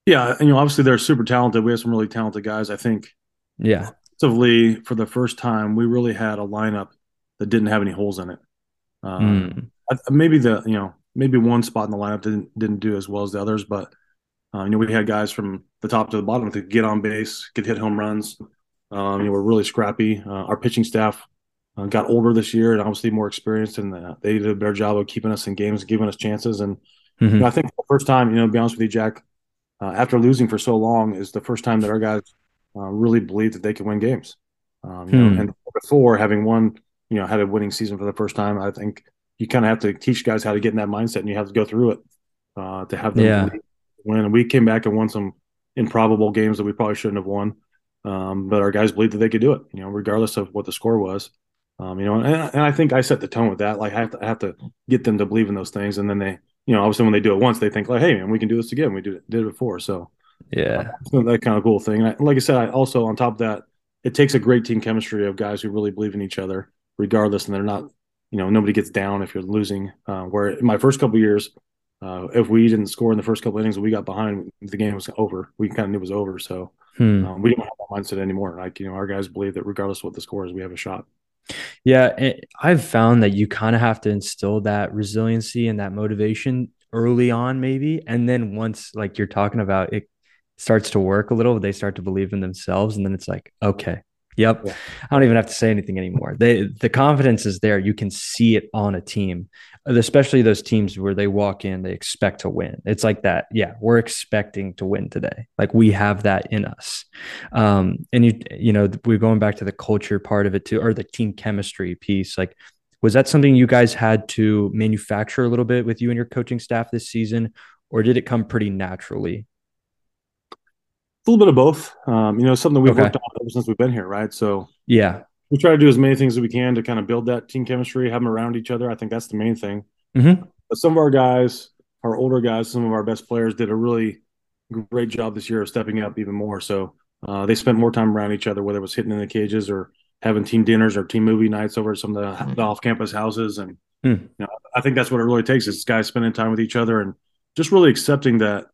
Yeah, you know, obviously they're super talented. We have some really talented guys. I think. Yeah. Offensively, for the first time, we really had a lineup that didn't have any holes in it. Um, mm. maybe the you know maybe one spot in the lineup didn't didn't do as well as the others, but uh, you know we had guys from the top to the bottom that could get on base, could hit home runs. Um, you know, we're really scrappy. Uh, our pitching staff uh, got older this year and obviously more experienced, and uh, they did a better job of keeping us in games, giving us chances. And mm-hmm. you know, I think for the first time, you know, to be honest with you, Jack, uh, after losing for so long, is the first time that our guys uh, really believe that they can win games. Um, you hmm. know, and before having won, you know, had a winning season for the first time, I think you kind of have to teach guys how to get in that mindset, and you have to go through it uh, to have them yeah. win. And we came back and won some improbable games that we probably shouldn't have won, um, but our guys believed that they could do it. You know, regardless of what the score was. Um, you know, and, and, I think I set the tone with that. Like I have to, I have to get them to believe in those things, and then they you know, obviously when they do it once, they think like, hey, man, we can do this again. We did it, did it before. So yeah, that kind of cool thing. And I, like I said, I also on top of that, it takes a great team chemistry of guys who really believe in each other, regardless, and they're not, you know, nobody gets down if you're losing. Uh, where in my first couple years, uh, if we didn't score in the first couple innings, we got behind, the game was over. We kind of knew it was over. So hmm. um, we don't have that mindset anymore. Like you know, our guys believe that regardless of what the score is, we have a shot. Yeah, I've found that you kind of have to instill that resiliency and that motivation early on, maybe, and then once like you're talking about it starts to work a little, they start to believe in themselves, and then it's like, okay, Yep. Yeah. I don't even have to say anything anymore. They the confidence is there. You can see it on a team, especially those teams where they walk in, they expect to win. It's like that. Yeah, we're expecting to win today. Like we have that in us. Um, and you you know, we're going back to the culture part of it too, or the team chemistry piece. Like, was that something you guys had to manufacture a little bit with you and your coaching staff this season, or did it come pretty naturally? A little bit of both. Um, you know, something we've okay. worked on ever since we've been here, right? So yeah, we try to do as many things as we can to kind of build that team chemistry, have them around each other. I think that's the main thing. Mm-hmm. But some of our guys, our older guys, some of our best players did a really great job this year of stepping up even more. So uh, they spent more time around each other, whether it was hitting in the cages or having team dinners or team movie nights over at some of the, the off-campus houses. And hmm. you know, I think that's what it really takes is guys spending time with each other and just really accepting that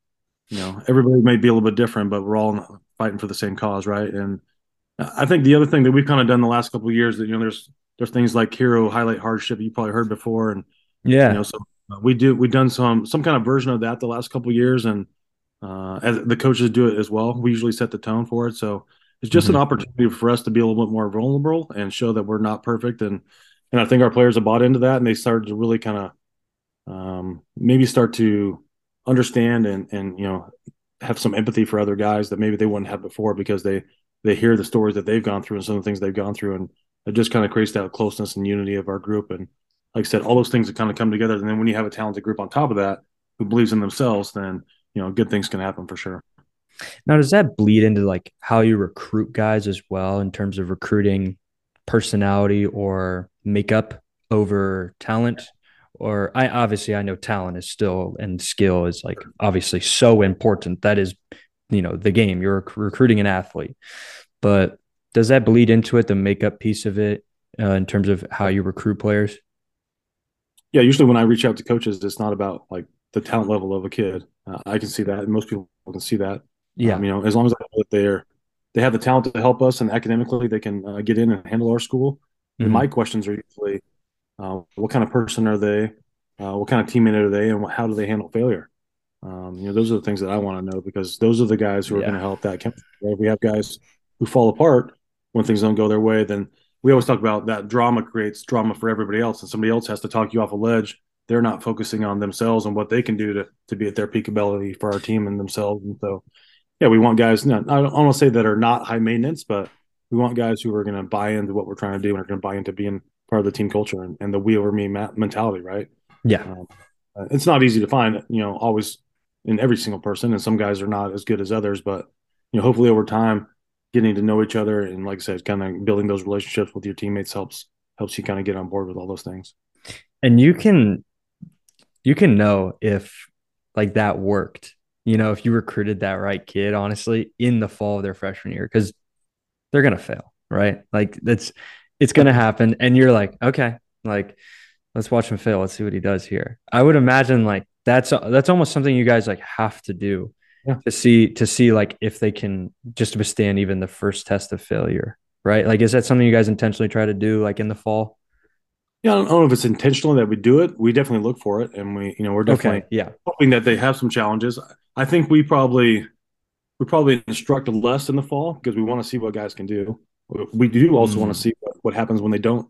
you know everybody may be a little bit different, but we're all fighting for the same cause, right? And I think the other thing that we've kind of done the last couple of years that you know there's there's things like hero highlight hardship you probably heard before, and yeah, you know so uh, we do we've done some some kind of version of that the last couple of years, and uh, as the coaches do it as well. We usually set the tone for it, so it's just mm-hmm. an opportunity for us to be a little bit more vulnerable and show that we're not perfect, and and I think our players have bought into that, and they started to really kind of um, maybe start to understand and and you know have some empathy for other guys that maybe they wouldn't have before because they they hear the stories that they've gone through and some of the things they've gone through, and it just kind of creates that closeness and unity of our group. And like I said, all those things that kind of come together. And then when you have a talented group on top of that who believes in themselves, then you know good things can happen for sure. Now, does that bleed into like how you recruit guys as well in terms of recruiting personality or makeup over talent? Or I obviously I know talent is still and skill is like obviously so important. That is you know the game. You're recruiting an athlete. But does that bleed into it the makeup piece of it uh, in terms of how you recruit players? Yeah usually when i reach out to coaches it's not about like the talent level of a kid. Uh, i can see that most people can see that. Yeah. Um, you know as long as they're they have the talent to help us and academically they can uh, get in and handle our school mm-hmm. my questions are usually uh, what kind of person are they uh, what kind of teammate are they and how do they handle failure um, you know, those are the things that I want to know because those are the guys who are yeah. going to help that. If we have guys who fall apart when things don't go their way, then we always talk about that drama creates drama for everybody else, and somebody else has to talk you off a ledge. They're not focusing on themselves and what they can do to to be at their peak ability for our team and themselves. And so, yeah, we want guys. Not, I don't want to say that are not high maintenance, but we want guys who are going to buy into what we're trying to do and are going to buy into being part of the team culture and, and the we over me mentality, right? Yeah. Um, it's not easy to find, you know, always in every single person, and some guys are not as good as others. But you know, hopefully over time, getting to know each other and like I said, kind of building those relationships with your teammates helps helps you kind of get on board with all those things. And you can you can know if like that worked. You know, if you recruited that right kid, honestly, in the fall of their freshman year, because they're gonna fail, right? Like that's it's gonna happen, and you're like, okay, like let's watch him fail. Let's see what he does here. I would imagine like that's that's almost something you guys like have to do yeah. to see to see like if they can just withstand even the first test of failure right? Like is that something you guys intentionally try to do like in the fall? Yeah i don't know if it's intentional that we do it. We definitely look for it and we you know we're definitely okay, yeah. hoping that they have some challenges. I think we probably we probably instruct less in the fall because we want to see what guys can do we do also mm. want to see what, what happens when they don't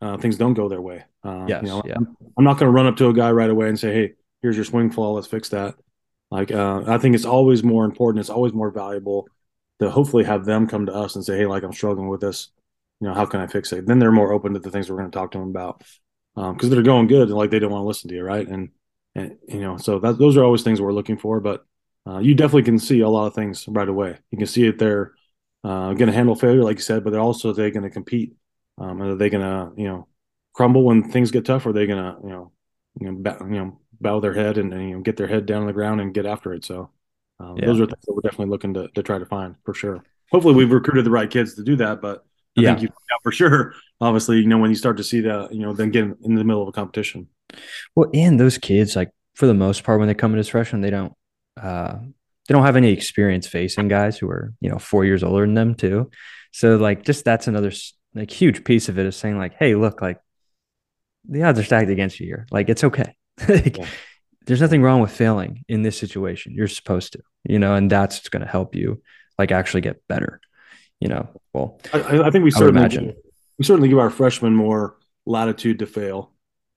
uh, things don't go their way. Uh, yes, you know, yeah. I'm, I'm not going to run up to a guy right away and say hey here's your swing flaw let's fix that. Like uh, i think it's always more important it's always more valuable to hopefully have them come to us and say hey like i'm struggling with this. You know how can i fix it? Then they're more open to the things we're going to talk to them about because um, they're going good and like they don't want to listen to you right? And and you know so that those are always things we're looking for but uh, you definitely can see a lot of things right away. You can see it they're uh, going to handle failure like you said but they're also they going to compete um, are they going to you know crumble when things get tough or are they going to you know you know, you know bow their head and, and, you know get their head down on the ground and get after it. So um, yeah. those are things that we're definitely looking to to try to find for sure. Hopefully, we've recruited the right kids to do that, but I yeah. think you yeah, for sure. Obviously, you know when you start to see that, you know, then get in the middle of a competition. Well, and those kids, like for the most part, when they come in as freshmen, they don't uh, they don't have any experience facing guys who are you know four years older than them too. So like just that's another like huge piece of it is saying like, hey, look, like the odds are stacked against you here. Like it's okay. *laughs* like, yeah. There's nothing wrong with failing in this situation. You're supposed to, you know, and that's going to help you like actually get better. You know, well, I, I think we I certainly imagine. we certainly give our freshmen more latitude to fail.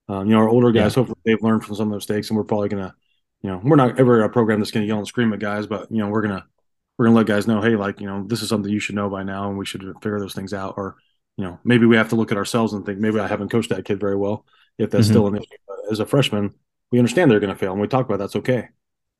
Um, you know, our older guys, yeah. hopefully they've learned from some of the mistakes, and we're probably gonna, you know, we're not ever a program that's gonna yell and scream at guys, but you know, we're gonna we're gonna let guys know, hey, like you know, this is something you should know by now, and we should figure those things out. Or you know, maybe we have to look at ourselves and think maybe I haven't coached that kid very well if that's mm-hmm. still an issue. But as a freshman, we understand they're going to fail, and we talk about that's okay.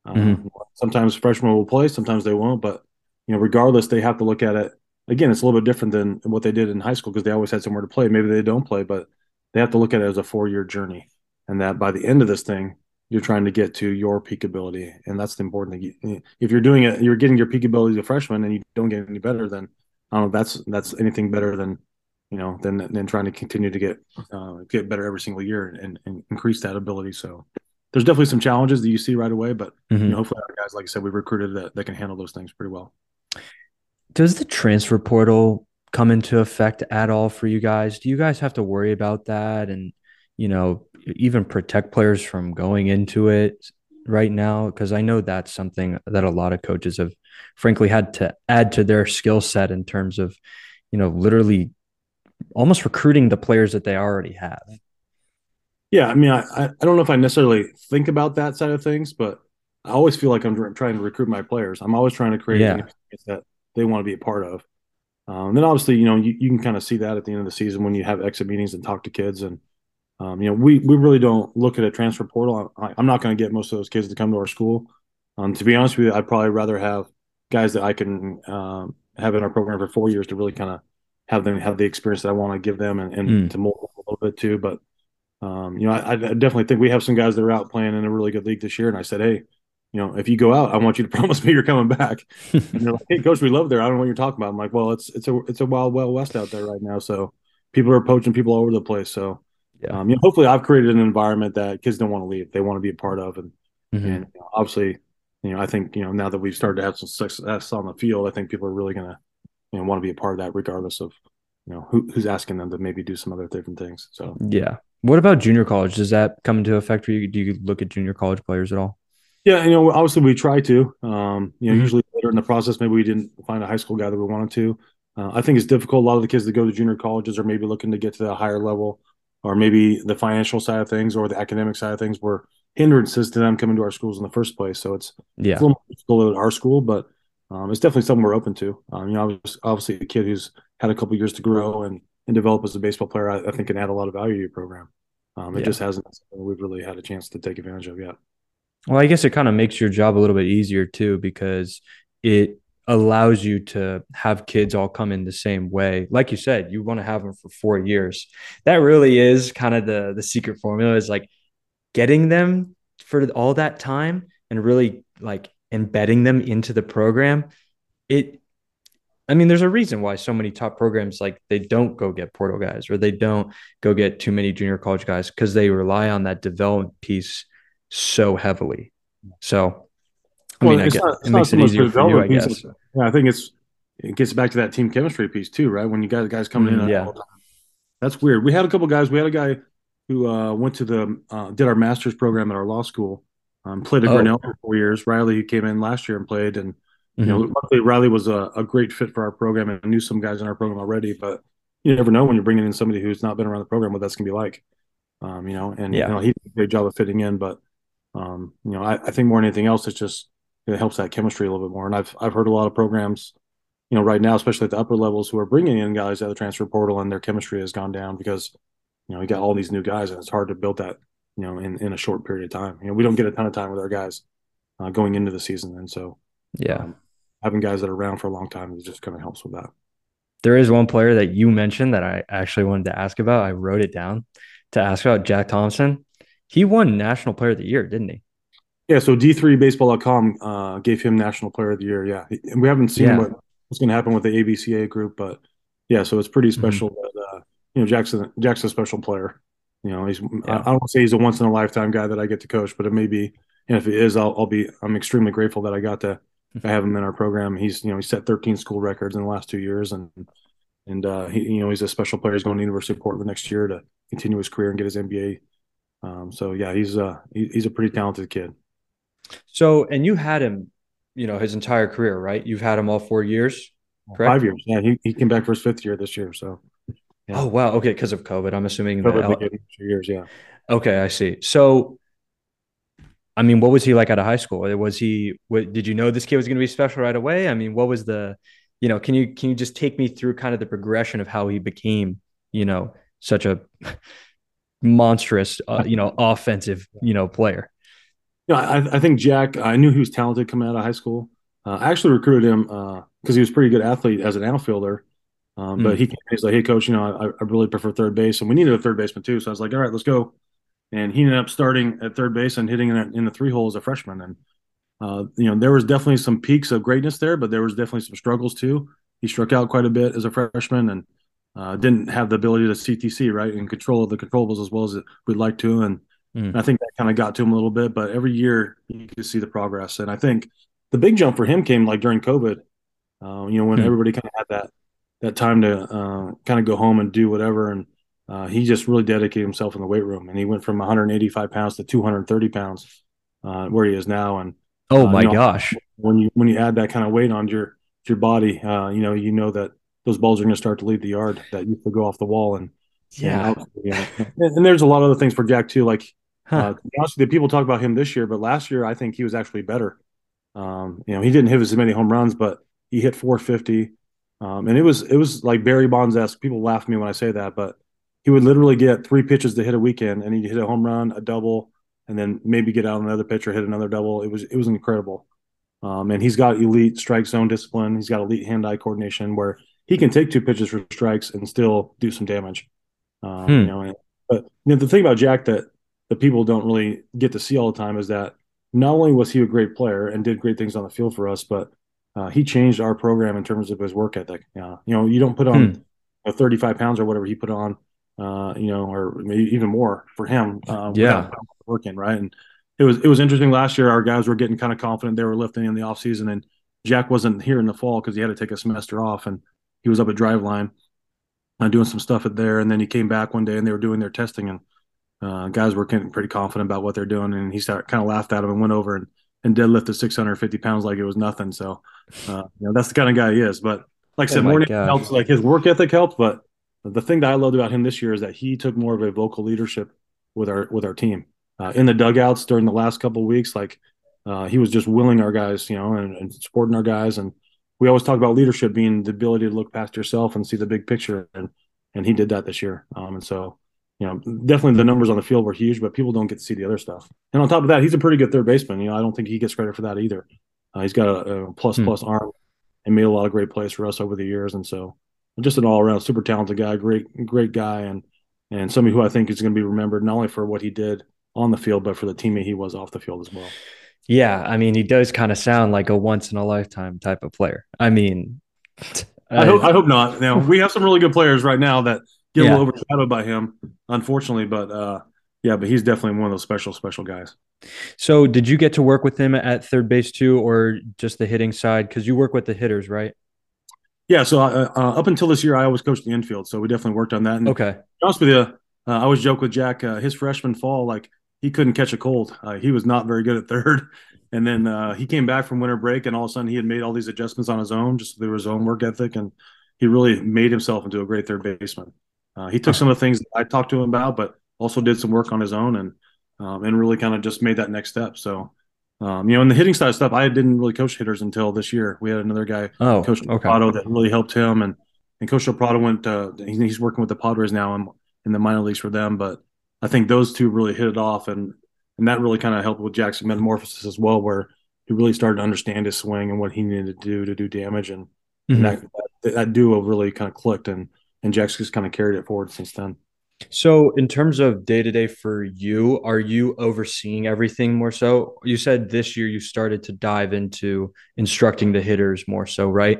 Um, mm-hmm. Sometimes freshmen will play, sometimes they won't, but you know, regardless, they have to look at it again. It's a little bit different than what they did in high school because they always had somewhere to play. Maybe they don't play, but they have to look at it as a four year journey, and that by the end of this thing, you're trying to get to your peak ability, and that's the important thing. If you're doing it, you're getting your peak ability as a freshman, and you don't get any better, then I don't know. That's that's anything better than you know than than trying to continue to get uh, get better every single year and, and increase that ability. So there's definitely some challenges that you see right away, but mm-hmm. you know, hopefully our guys, like I said, we've recruited that, that can handle those things pretty well. Does the transfer portal come into effect at all for you guys? Do you guys have to worry about that and you know even protect players from going into it right now? Because I know that's something that a lot of coaches have frankly had to add to their skill set in terms of you know literally almost recruiting the players that they already have. Yeah, I mean, I I don't know if I necessarily think about that side of things, but I always feel like I'm trying to recruit my players. I'm always trying to create yeah. that they want to be a part of. Um, then obviously, you know, you, you can kind of see that at the end of the season when you have exit meetings and talk to kids. And um, you know, we we really don't look at a transfer portal. I, am not going to get most of those kids to come to our school. Um, to be honest with you, I'd probably rather have guys that I can um, have in our program for four years to really kind of have them have the experience that I want to give them and, and mm. to mold a little bit too. But um, you know, I, I, definitely think we have some guys that are out playing in a really good league this year. And I said, hey, you know, if you go out, I want you to *laughs* promise me you're coming back. and they're like, hey, coach, we love there. I don't know what you're talking about. I'm like, well, it's it's a it's a wild wild west out there right now. So people are poaching people all over the place. So yeah, um, you know, hopefully, I've created an environment that kids don't want to leave. They want to be a part of, and mm-hmm. and you know, obviously, you know, I think you know now that we've started to have some success on the field, I think people are really gonna you know want to be a part of that, regardless of you know who, who's asking them to maybe do some other different things. So yeah. What about junior college? Does that come into effect for you? Do you look at junior college players at all? Yeah, you know, obviously we try to. Um, you know, mm-hmm. usually later in the process, maybe we didn't find a high school guy that we wanted to. Uh, I think it's difficult. A lot of the kids that go to junior colleges are maybe looking to get to the higher level, or maybe the financial side of things or the academic side of things were hindrances to them coming to our schools in the first place. So it's, yeah. It's a little more difficult at our school, but um, it's definitely something we're open to. Um, you know, obviously a kid who's had a couple years to grow and and develop as a baseball player, I, I think can add a lot of value to your program. Um, it yeah. just hasn't we've really had a chance to take advantage of yet. Well, I guess it kind of makes your job a little bit easier too because it allows you to have kids all come in the same way. Like you said, you want to have them for four years. That really is kind of the the secret formula is like getting them for all that time and really like embedding them into the program. It I mean, there's a reason why so many top programs like they don't go get portal guys or they don't go get too many junior college guys because they rely on that development piece so heavily. So, I well, mean, I guess not, it makes it easier for you, I guess. Yeah, I think it's it gets back to that team chemistry piece too, right? When you got guys coming mm, in, yeah, that's weird. We had a couple guys. We had a guy who uh, went to the uh, did our master's program at our law school, um, played at oh. Grinnell for four years. Riley, who came in last year and played, and you know, mm-hmm. luckily Riley was a, a, great fit for our program and knew some guys in our program already. But you never know when you're bringing in somebody who's not been around the program what that's gonna be like. Um, you know, and yeah. you know, he did a great job of fitting in. But um, you know, I, I, think more than anything else, it's just it helps that chemistry a little bit more. And I've I've heard a lot of programs, you know, right now, especially at the upper levels, who are bringing in guys at the transfer portal, and their chemistry has gone down because you know you got all these new guys, and it's hard to build that you know in in a short period of time. You know, we don't get a ton of time with our guys uh, going into the season, and so yeah. Um, having guys that are around for a long time just kind of helps with that. There is one player that you mentioned that I actually wanted to ask about. I wrote it down to ask about Jack Thompson. He won National Player of the Year, didn't he? Yeah. So D3Baseball.com uh, gave him National Player of the Year. Yeah. And we haven't seen yeah. what, what's going to happen with the ABCA group, but yeah. So it's pretty mm-hmm. special mm-hmm. that uh, you know Jackson Jackson's a special player. You know, he's yeah. I, I, don't say he's a once in a lifetime guy that I get to coach, but it may be. And if it is, I'll, I'll be. I'm extremely grateful that I got to I have him in our program. He's you know he set 13 school records in the last two years, and and uh, he you know he's a special player. He's going to University of Portland next year to continue his career and get his MBA. Um, so yeah, he's uh he, he's a pretty talented kid. So and you had him, you know, his entire career, right? You've had him all four years, correct? Five years. Yeah, he, he came back for his fifth year this year. So. Yeah. Oh wow. Okay, because of COVID, I'm assuming. COVID the, two years. Yeah. Okay, I see. So I mean, what was he like out of high school? Was he? What, did you know this kid was going to be special right away? I mean, what was the, you know, can you can you just take me through kind of the progression of how he became, you know, such a *laughs* monstrous, uh, you know, offensive, you know, player? Yeah, I, I, think Jack. I knew he was talented coming out of high school. Uh, I actually recruited him uh, because he was a pretty good athlete as an outfielder. Um, mm. But he he's like, hey coach, you know, I, I really prefer third base, and we needed a third baseman too. So I was like, all right, let's go. And he ended up starting at third base and hitting in, in the three hole as a freshman. And uh, you know, there was definitely some peaks of greatness there, but there was definitely some struggles too. He struck out quite a bit as a freshman and uh, didn't have the ability to CTC right and control the controllables as well as we'd like to. And, mm. and I think that kind of got to him a little bit. But every year you could see the progress. And I think the big jump for him came like during COVID. Uh, you know, when mm. everybody kind of had that that time to uh, kind of go home and do whatever. And uh, he just really dedicated himself in the weight room. And he went from 185 pounds to 230 pounds, uh, where he is now. And oh uh, my you know, gosh, when you when you add that kind of weight on your your body, uh, you know, you know that those balls are going to start to leave the yard that you could go off the wall and yeah. And, and, there's a lot of other things for Jack too. Like, huh. uh, the people talk about him this year, but last year I think he was actually better. Um, you know, he didn't hit as many home runs, but he hit 450. Um, and it was it was like Barry Bonds esque. People laugh at me when I say that, but he would literally get three pitches to hit a weekend, and he'd hit a home run, a double, and then maybe get out on another pitcher, hit another double. It was it was incredible. Um, and he's got elite strike zone discipline. He's got elite hand eye coordination where he can take two pitches for strikes and still do some damage. Um, hmm. You know, but you know, the thing about Jack that the people don't really get to see all the time is that not only was he a great player and did great things on the field for us, but uh, he changed our program in terms of his work ethic. Uh, you know, you don't put on hmm. you know, 35 pounds or whatever he put on, uh, you know, or maybe even more for him. Uh, yeah, working right. And it was it was interesting last year. Our guys were getting kind of confident. They were lifting in the off season, and Jack wasn't here in the fall because he had to take a semester off, and he was up at Driveline uh, doing some stuff at there. And then he came back one day, and they were doing their testing, and uh, guys were getting pretty confident about what they're doing. And he started kind of laughed at him and went over and and deadlifted 650 pounds like it was nothing. So, uh, you know, that's the kind of guy he is. But like I said, oh morning helps. Like his work ethic helped. But the thing that I loved about him this year is that he took more of a vocal leadership with our with our team uh, in the dugouts during the last couple weeks. Like uh, he was just willing our guys, you know, and, and, supporting our guys. And we always talk about leadership being the ability to look past yourself and see the big picture. And and he did that this year. Um, and so you know, definitely the numbers on the field were huge, but people don't get to see the other stuff. And on top of that, he's a pretty good third baseman. You know, I don't think he gets credit for that either. Uh, he's got a, a plus, hmm. plus arm and made a lot of great plays for us over the years. And so, just an all around super talented guy, great, great guy, and and somebody who I think is going to be remembered not only for what he did on the field, but for the teammate he was off the field as well. Yeah, I mean, he does kind of sound like a once in a lifetime type of player. I mean, I, I hope I hope not. Now we have some really good players right now that get yeah. a little overshadowed by him, unfortunately. But uh, yeah, but he's definitely one of those special, special guys. So, did you get to work with him at third base too, or just the hitting side? Because you work with the hitters, right? Yeah. So, uh, uh, up until this year, I always coached the infield, so we definitely worked on that. And okay. honest with you, uh, I always joke with Jack. Uh, his freshman fall, like he couldn't catch a cold. Uh, he was not very good at *laughs* third. And then he came back from winter break, and all of a sudden he had made all these adjustments on his own, just through his own work ethic, and he really made himself into a great third baseman. Uh, he took some of the things I talked to him about, but also did some work on his own and um, and really kind of just made that next step. So, um, you know, in the hitting side of stuff, I didn't really coach hitters until this year. We had another guy, oh, Coach okay. Prado, that really helped him, and and Coach Prado went. Uh, he's working with the Padres now in, in the minor leagues for them, but I think those two really hit it off, and and that really kind of helped with Jackson metamorphosis as well, where he really started to understand his swing and what he needed to do to do damage, and, mm-hmm. and that, that, that duo really kind of clicked, and and Jack's just kind of carried it forward since then. So, in terms of day to day for you, are you overseeing everything more so? You said this year you started to dive into instructing the hitters more so, right?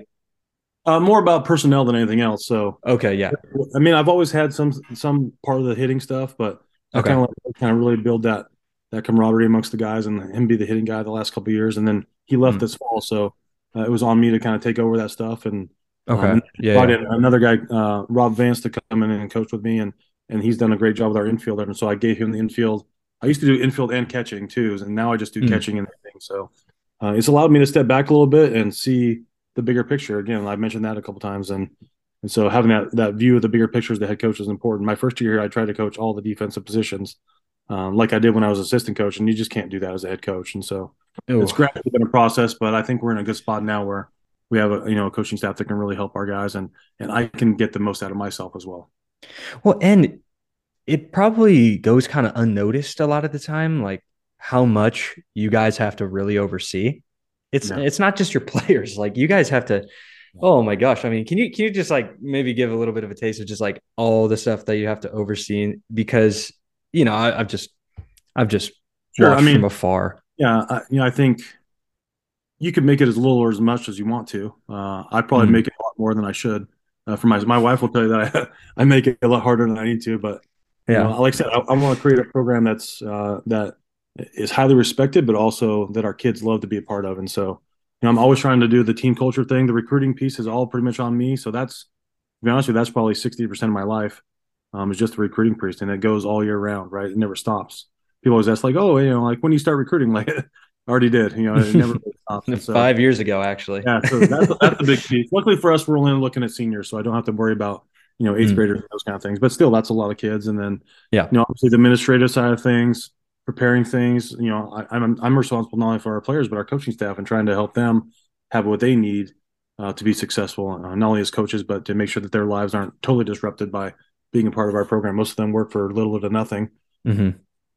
Uh, more about personnel than anything else. So, okay, yeah. I mean, I've always had some some part of the hitting stuff, but okay. I kind of kind of really build that that camaraderie amongst the guys and him be the hitting guy the last couple years, and then he left mm. this fall, so uh, it was on me to kind of take over that stuff and Okay. Um, yeah. Brought in another guy, uh, Rob Vance, to come in and coach with me, and and he's done a great job with our infielder. And so I gave him the infield. I used to do infield and catching too, and now I just do mm. catching and everything. So uh, it's allowed me to step back a little bit and see the bigger picture. Again, I've mentioned that a couple times, and and so having that that view of the bigger picture as the head coach is important. My first year here, I tried to coach all the defensive positions, um, like I did when I was assistant coach, and you just can't do that as a head coach. And so Ew. it's gradually been a process, but I think we're in a good spot now where we have a you know a coaching staff that can really help our guys and and I can get the most out of myself as well. Well, and it probably goes kind of unnoticed a lot of the time, like how much you guys have to really oversee. It's yeah. it's not just your *laughs* players. Like you guys have to Oh my gosh. I mean, can you can you just like maybe give a little bit of a taste of just like all the stuff that you have to oversee because you know, I, have just I've just sure. I mean, from afar. Yeah, I, you know, I think you can make it as little or as much as you want to. Uh, I probably mm make it a lot more than I should. Uh, for my my wife will tell you that I, *laughs* I make it a lot harder than I need to, but yeah, you know, like I said, I, I want to create a program that's uh, that is highly respected, but also that our kids love to be a part of. And so, you know, I'm always trying to do the team culture thing. The recruiting piece is all pretty much on me. So that's, to be honest with you, that's probably 60% of my life um, is just the recruiting piece. And it goes all year round, right? It never stops. People always ask like, oh, you know, like when do you start recruiting, *laughs* like already did, you know, it *laughs* never stops. So, Five years ago, actually. Yeah. So that's, that's a big piece. Luckily for us, we're only looking at seniors. So I don't have to worry about, you know, eighth mm. graders, those kind of things, but still that's a lot of kids. And then, yeah, you know, obviously the administrative side of things, preparing things. You know, I, am I'm, I'm responsible not only for our players but our coaching staff and trying to help them have what they need uh, to be successful, uh, not only as coaches but to make sure that their lives aren't totally disrupted by being a part of our program. Most of them work for little to nothing, mm-hmm.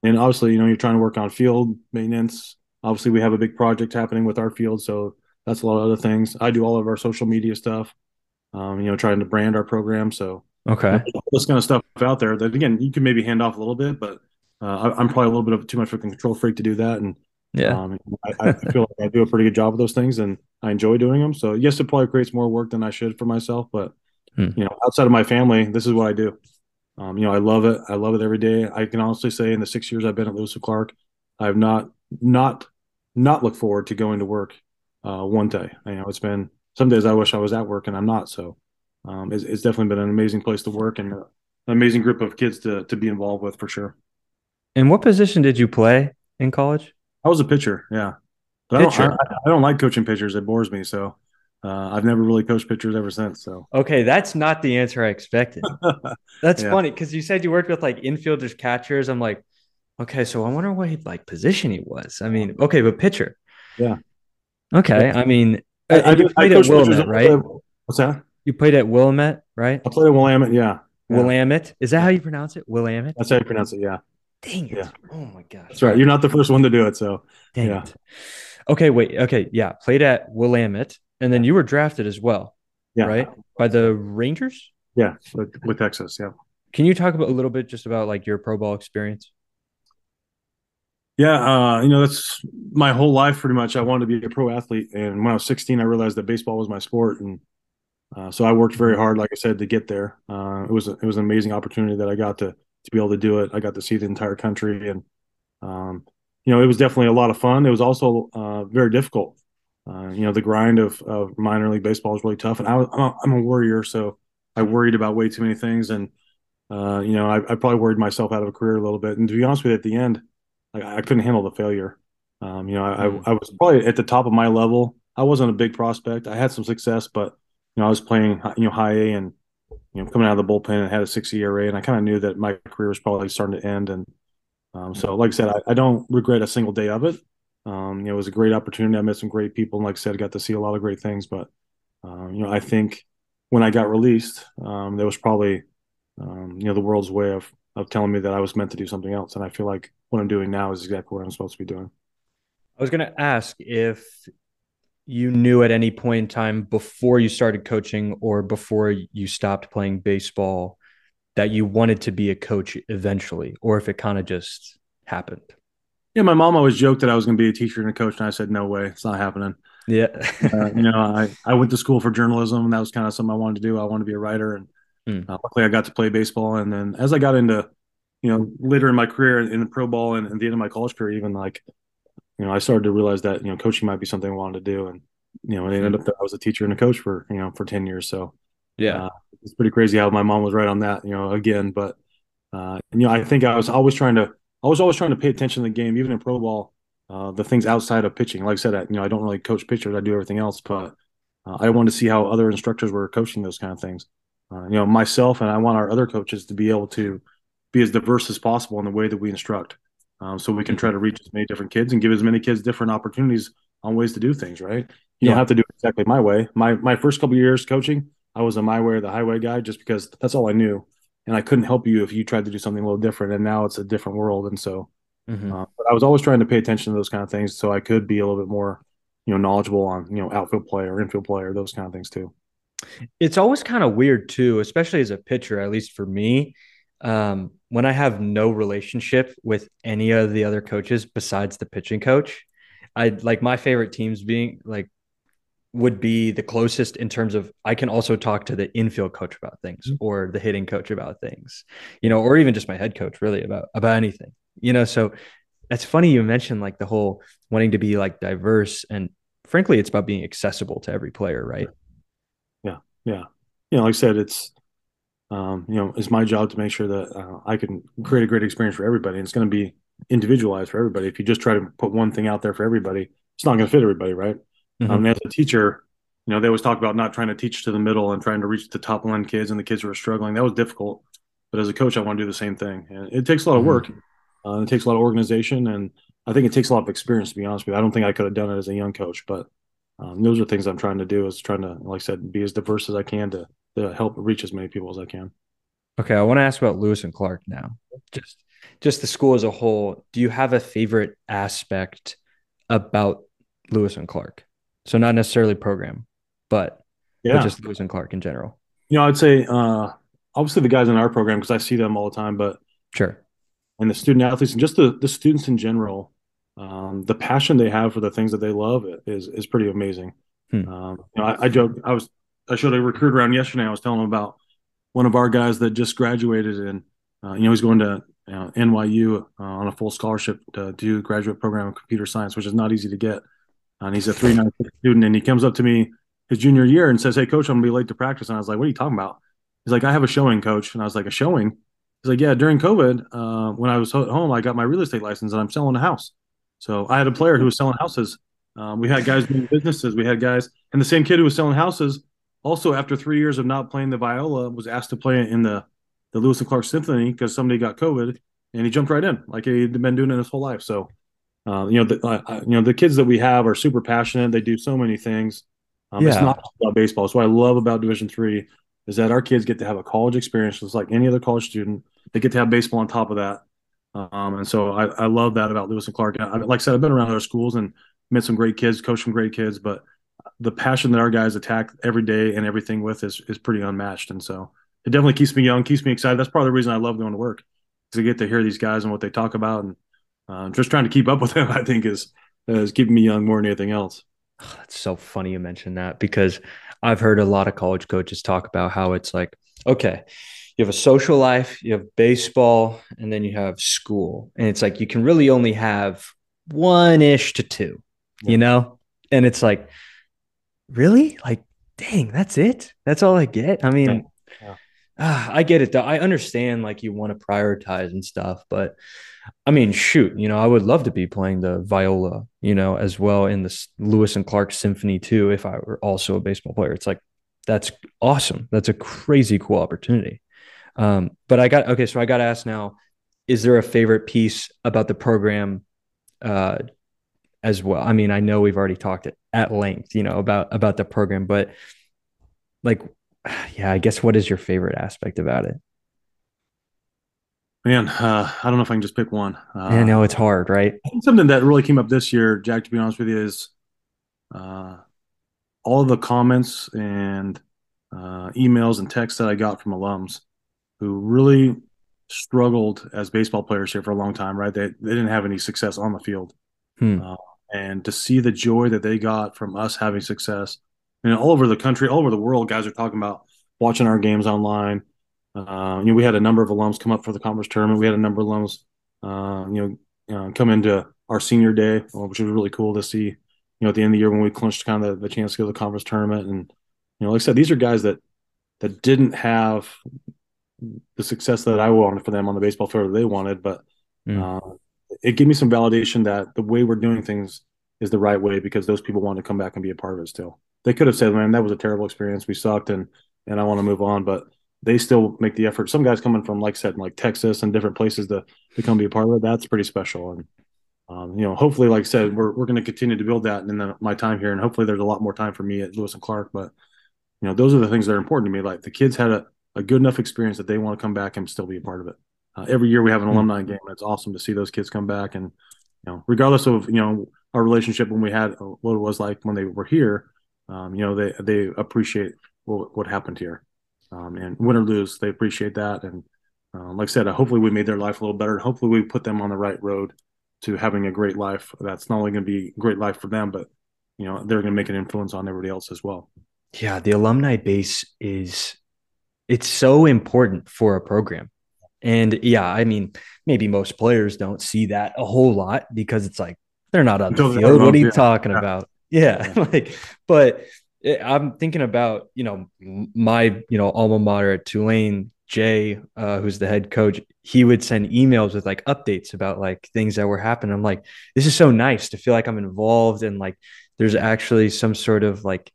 and obviously, you know, you're trying to work on field maintenance. Obviously, we have a big project happening with our field, so that's a lot of other things. I do all of our social media stuff. Um, you know, trying to brand our program. So okay, this kind of stuff out there that again you can maybe hand off a little bit, but uh, I, am probably a little bit of too much of a control freak to do that, and yeah, um, I, I, feel like I do a pretty good job of those things, and I enjoy doing them. So yes, it probably creates more work than I should for myself, but hmm. you know, outside of my family, this is what I do. Um, you know, I love it. I love it every day. I can honestly say, in the six years I've been at Lewis and Clark, I have not not not look forward to going to work uh, one day. You know, it's been some days I wish I was at work and I'm not. So um, it's, it's, definitely been an amazing place to work and an amazing group of kids to to be involved with for sure. And what position did you play in college? I was a pitcher. Yeah, but pitcher. I don't. I, I don't like coaching pitchers. It bores me. So uh, I've never really coached pitchers ever since. So okay, that's not the answer I expected. *laughs* That's yeah. funny because you said you worked with like infielders, catchers. I'm like, okay, so I wonder what like position he was. I mean, okay, but pitcher. Yeah. Okay, I mean, I, I, you played I at Willamette, right? What's that? You played at Willamette, right? I played at Willamette. Yeah. yeah. Willamette. Is that how you pronounce it? Willamette. That's how you pronounce it. Yeah. Dang it. Yeah. Oh my gosh. That's right. You're not the first one to do it. So, Dang yeah. It. Okay. Wait. Okay. Yeah. Played at Willamette. And then you were drafted as well. Yeah. Right. By the Rangers? Yeah. With, with Texas. Yeah. Can you talk about a little bit just about like your pro ball experience? Yeah, uh, you know that's my whole life pretty much. I wanted to be a pro athlete, and when I was 16, I realized that baseball was my sport, and uh, so I worked very hard, like I said, to get there. Uh, it was a, it was an amazing opportunity that I got to to be able to do it. I got to see the entire country, and um, you know, it was definitely a lot of fun. It was also uh, very difficult. Uh, you know, the grind of, of minor league baseball is really tough, and I, I'm, a, I'm a warrior, so I worried about way too many things, and uh, you know, I, I, probably worried myself out of a career a little bit. And to be honest with you, at the end, I, I couldn't handle the failure. Um, you know, I, mm. I was probably at the top of my level. I wasn't a big prospect. I had some success, but you know, I was playing you know high A and you know, coming out of the bullpen and had a six ERA, and I kind of knew that my career was probably starting to end. And um, so, like I said, I, I, don't regret a single day of it. Um, you know, it was a great opportunity. I met some great people, and like I said, I got to see a lot of great things. But uh, you know, I think when I got released, um, there was probably um, you know the world's way of of telling me that I was meant to do something else, and I feel like what I'm doing now is exactly what I'm supposed to be doing. I was going to ask if you knew at any point in time before you started coaching or before you stopped playing baseball that you wanted to be a coach eventually, or if it kind of just happened? Yeah, my mom always joked that I was going to be a teacher and a coach, and I said, "No way, it's not happening." Yeah, uh, you know, I I went to school for journalism, and that was kind of something I wanted to do. I wanted to be a writer, and mm. uh, luckily, I got to play baseball. And then as I got into, you know, later in my career in the pro ball and at the end of my college career, even like you know, I started to realize that you know coaching might be something I wanted to do, and you know, it ended up that I was a teacher and a coach for you know for ten years. So yeah, uh, it's pretty crazy how my mom was right on that. You know, again, but uh, you know, I think I was always trying to, I was always trying to pay attention to the game, even in pro ball, uh, the things outside of pitching. Like I said, I, you know, I don't really coach pitchers; I do everything else, but uh, I wanted to see how other instructors were coaching those kind of things. Uh, you know, myself and I want our other coaches to be able to be as diverse as possible in the way that we instruct um, so we can try to reach as many different kids and give as many kids different opportunities on ways to do things. Right? You yeah. don't have to do it exactly my way. My my first couple years coaching, I was a my way or the highway guy just because that's all I knew, and I couldn't help you if you tried to do something a little different. And now it's a different world, and so. Mm-hmm. Uh, but I was always trying to pay attention to those kind of things, so I could be a little bit more, you know, knowledgeable on you know outfield play or infield play or those kind of things too. It's always kind of weird too, especially as a pitcher, at least for me. Um, when I have no relationship with any of the other coaches besides the pitching coach, I like my favorite teams being like would be the closest in terms of I can also talk to the infield coach about things mm-hmm. or the hitting coach about things, you know, or even just my head coach really about about anything, you know. So it's funny you mentioned like the whole wanting to be like diverse and frankly, it's about being accessible to every player, right? Yeah. You know, like I said, it's um, you know, it's my job to make sure that uh, I can create a great experience for everybody. And it's going to be individualized for everybody. If you just try to put one thing out there for everybody, it's not going to fit everybody, right? Mm-hmm. Um, as a teacher, you know, they always talk about not trying to teach to the middle and trying to reach the top line kids and the kids who are struggling. That was difficult. But as a coach, I want to do the same thing. And it takes a lot of work. Mm-hmm. Uh, it takes a lot of organization. And I think it takes a lot of experience, to be honest with you. I don't think I could have done it as a young coach, but um, those are things I'm trying to do is trying to, like I said, be as diverse as I can to, to help reach as many people as I can. Okay. I want to ask about Lewis and Clark now. Just, just the school as a whole. Do you have a favorite aspect about Lewis and Clark? So not necessarily program, but, yeah. But just Lewis and Clark in general. You know, I'd say uh, obviously the guys in our program because I see them all the time, but sure. And the student athletes and just the the students in general, um, the passion they have for the things that they love is is pretty amazing. Hmm. Um, you know, I, I joke. I was I showed a recruit around yesterday. I was telling him about one of our guys that just graduated, and uh, you know he's going to you know, NYU uh, on a full scholarship to do graduate program in computer science, which is not easy to get and he's a three nine student. And he comes up to me his junior year and says, Hey, coach, I'm gonna be late to practice. And I was like, What are you talking about? He's like, I have a showing, coach. And I was like, A showing? He's like, Yeah, during COVID, uh, when I was at home, I got my real estate license and I'm selling a house. So I had a player who was selling houses. Um, we had guys doing businesses. We had guys, and the same kid who was selling houses, also after three years of not playing the viola, was asked to play in the the Lewis and Clark Symphony because somebody got COVID, and he jumped right in like he'd been doing it his whole life. So uh, you know, the, uh, you know, the kids that we have are super passionate. They do so many things. Um, yeah. It's not about baseball. So what I love about Division Three is that our kids get to have a college experience, just like any other college student. They get to have baseball on top of that. Um, and so I, I, love that about Lewis and Clark. I, like I said, I've been around other schools and met some great kids, coached some great kids, but the passion that our guys attack every day and everything with is is pretty unmatched. And so it definitely keeps me young, keeps me excited. That's part of the reason I love going to work because I get to hear these guys and what they talk about and uh, just trying to keep up with them, *laughs* I think, is is keeping me young more than anything else. Oh, that's so funny you mentioned that because I've heard a lot of college coaches talk about how it's like, okay, you have a social life, you have baseball, and then you have school. And it's like you can really only have one ish to two, yeah. you know? And it's like, really? Like, dang, that's it? That's all I get? I mean, yeah. uh, *sighs* I get it though. I understand like you want to prioritize and stuff, but I mean, shoot, you know, I would love to be playing the viola, you know, as well in the Lewis and Clark Symphony too, if I were also a baseball player. It's like, that's awesome. That's a crazy cool opportunity. Um, but I got, okay, so I got to ask now, is there a favorite piece about the program uh, as well? I mean, I know we've already talked at length, you know, about, about the program, but like, *sighs* yeah, I guess what is your favorite aspect about it? Man, uh, I don't know if I can just pick one. Uh, I know it's hard, right? something that really came up this year, Jack, to be honest with you, is uh, all the comments and uh, emails and texts that I got from alums who really struggled as baseball players here for a long time, right? They, they didn't have any success on the field. Hmm. Uh, and to see the joy that they got from us having success, and all over the country, all over the world, guys are talking about watching our games online uh, you know, we had a number of alums come up for the conference tournament. We had a number of alums, uh, you know, uh, come into our senior day, uh, which was really cool to see. You know, at the end of the year when we clinched kind of the, the chance to go to the conference tournament, and you know, like I said, these are guys that that didn't have the success that I wanted for them on the baseball field that they wanted, but mm. it gave me some validation that the way we're doing things is the right way because those people want to come back and be a part of it still. They could have said, "Man, that was a terrible experience. We sucked, and and I want to move on," but they still make the effort. Some guys coming from, like I said, like Texas and different places to, to come be a part of it. That's pretty special. And, um, you know, hopefully, like I said, we're, we're going to continue to build that in the, my time here. And hopefully there's a lot more time for me at Lewis and Clark. But, you know, those are the things that are important to me. Like the kids had a, a good enough experience that they want to come back and still be a part of it. Uh, every year we have an mm-hmm. alumni game. It's awesome to see those kids come back. And, you know, regardless of, you know, our relationship when we had uh, what it was like when they were here, um, you know, they, they appreciate what, what happened here. Um, and win or lose, they appreciate that. And uh, like I said, hopefully we made their life a little better. Hopefully we put them on the right road to having a great life. That's not only going to be a great life for them, but you know they're going to make an influence on everybody else as well. Yeah, the alumni base is it's so important for a program. And yeah, I mean, maybe most players don't see that a whole lot because it's like they're not on the field. What are you talking yeah. about? Yeah, yeah. *laughs* like, but it, I'm thinking about you know my you know alma mater at Tulane. Jay, uh, who's the head coach, he would send emails with like updates about like things that were happening. I'm like, this is so nice to feel like I'm involved and like there's actually some sort of like,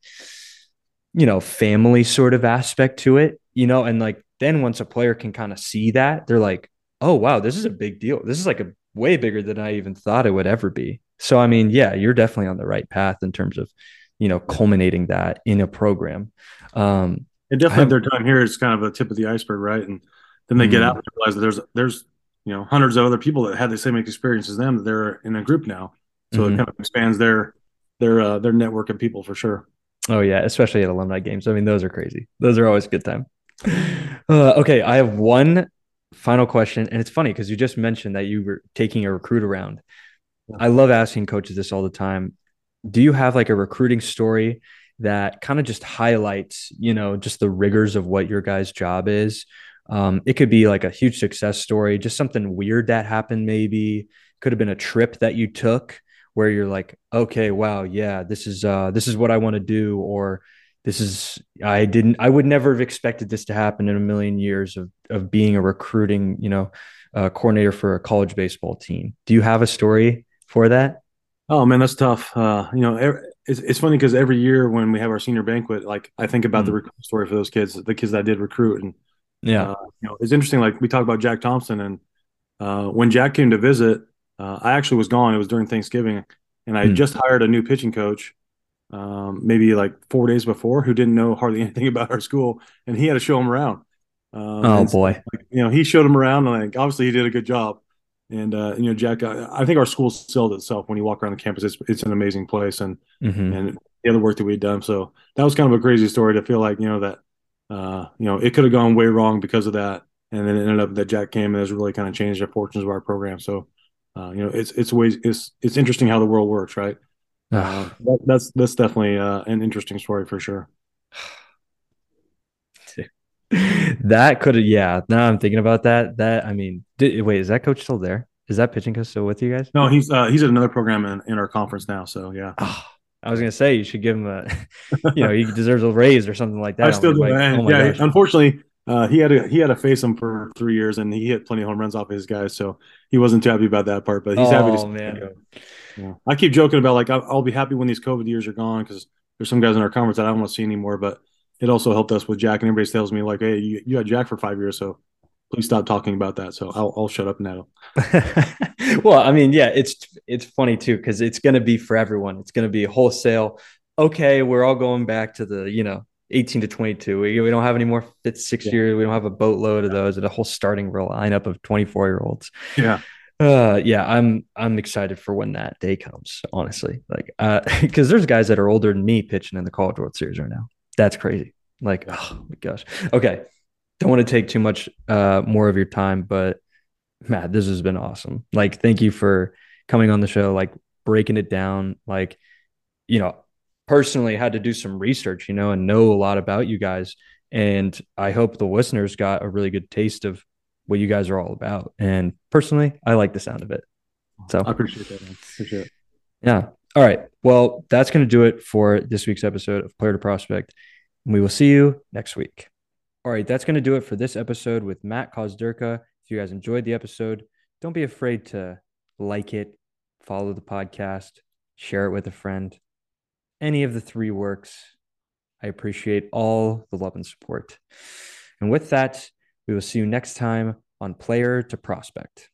you know, family sort of aspect to it, you know, and like then once a player can kind of see that, they're like, oh wow, this is a big deal. This is like a way bigger than I even thought it would ever be. So I mean, yeah, you're definitely on the right path in terms of, you know, culminating that in a program. Um, and definitely their time here is kind of a tip of the iceberg, right? And then they mm get out and realize that there's there's you know hundreds of other people that had the same experience as them that they're in a group now, so mm-hmm. it kind of expands their their uh, their network of people for sure. Oh yeah, especially at alumni games. I mean, those are crazy. Those are always good time. Uh, okay, I have one final question, and it's funny because you just mentioned that you were taking a recruit around. I love asking coaches this all the time. Do you have like a recruiting story that kind of just highlights, you know, just the rigors of what your guy's job is? Um, it could be like a huge success story, just something weird that happened, maybe. Could have been a trip that you took where you're like, okay, wow, yeah, this is uh this is what I want to do, or this is I didn't I would never have expected this to happen in a million years of of being a recruiting, you know, uh, coordinator for a college baseball team. Do you have a story for that? Oh man, that's tough. Uh, you know, it's, it's funny because every year when we have our senior banquet, like I think about mm. the recruit story for those kids, the kids that I did recruit, and yeah, uh, you know, it's interesting. Like we talk about Jack Thompson, and uh, when Jack came to visit, uh, I actually was gone. It was during Thanksgiving, and I mm. just hired a new pitching coach, um, maybe like four days before, who didn't know hardly *laughs* anything about our school, and he had to show him around. Um, oh boy, so, like, you know, he showed him around, and like obviously he did a good job. And uh, you know, Jack, I, I, think our school sold itself when you walk around the campus. It's it's an amazing place, and mm-hmm. and the other work that we'd done. So that was kind of a crazy story to feel like you know that uh, you know it could have gone way wrong because of that, and then it ended up that Jack came and has really kind of changed the fortunes of our program. So uh, you know, it's it's ways it's it's interesting how the world works, right? *sighs* Uh, that, that's that's definitely uh, an interesting story for sure. *sighs* that could have, yeah. Now I'm thinking about that. That I mean, did, wait, is that coach still there? Is that pitching coach still with you guys? No, he's uh, he's at another program in, in our conference now. So yeah. Oh, *sighs* I was gonna say you should give him a, *laughs* you know, he *laughs* deserves a raise or something like that. I still do. Like, oh yeah, gosh. unfortunately, uh, he had to he had to face him for three years, and he hit plenty of home runs off his guys, so he wasn't too happy about that part. But he's oh, happy to. Man. Yeah. I keep joking about like I'll, I'll be happy when these COVID years are gone because there's some guys in our conference that I don't want to see anymore. But it also helped us with Jack, and everybody tells me like, "Hey, you, you had Jack for five years, so please stop talking about that." So I'll, I'll shut up now. *laughs* well, I mean, yeah, it's it's funny too because it's going to be for everyone. It's going to be wholesale. Okay, we're all going back to the you know 18 to 22. We, we don't have any more fifth, six yeah. years. We don't have a boatload of those and a whole starting lineup of 24 year olds. Yeah. Uh, yeah, I'm I'm excited for when that day comes. Honestly, like, uh, *laughs* because there's guys that are older than me pitching in the College World Series right now. That's crazy. Like, oh my gosh. Okay, don't want to take too much uh more of your time, but Matt, this has been awesome. Like, thank you for coming on the show. Like, breaking it down. Like, you know, personally had to do some research, you know, and know a lot about you guys. And I hope the listeners got a really good taste of what you guys are all about. And personally, I like the sound of it. So I appreciate that. Man. Appreciate it. Yeah. All right. Well, that's going to do it for this week's episode of Player to Prospect. And we will see you next week. All right. That's going to do it for this episode with Matt Kosderka. If you guys enjoyed the episode, don't be afraid to like it, follow the podcast, share it with a friend any of the three works. I appreciate all the love and support. And with that, we will see you next time on Player to Prospect.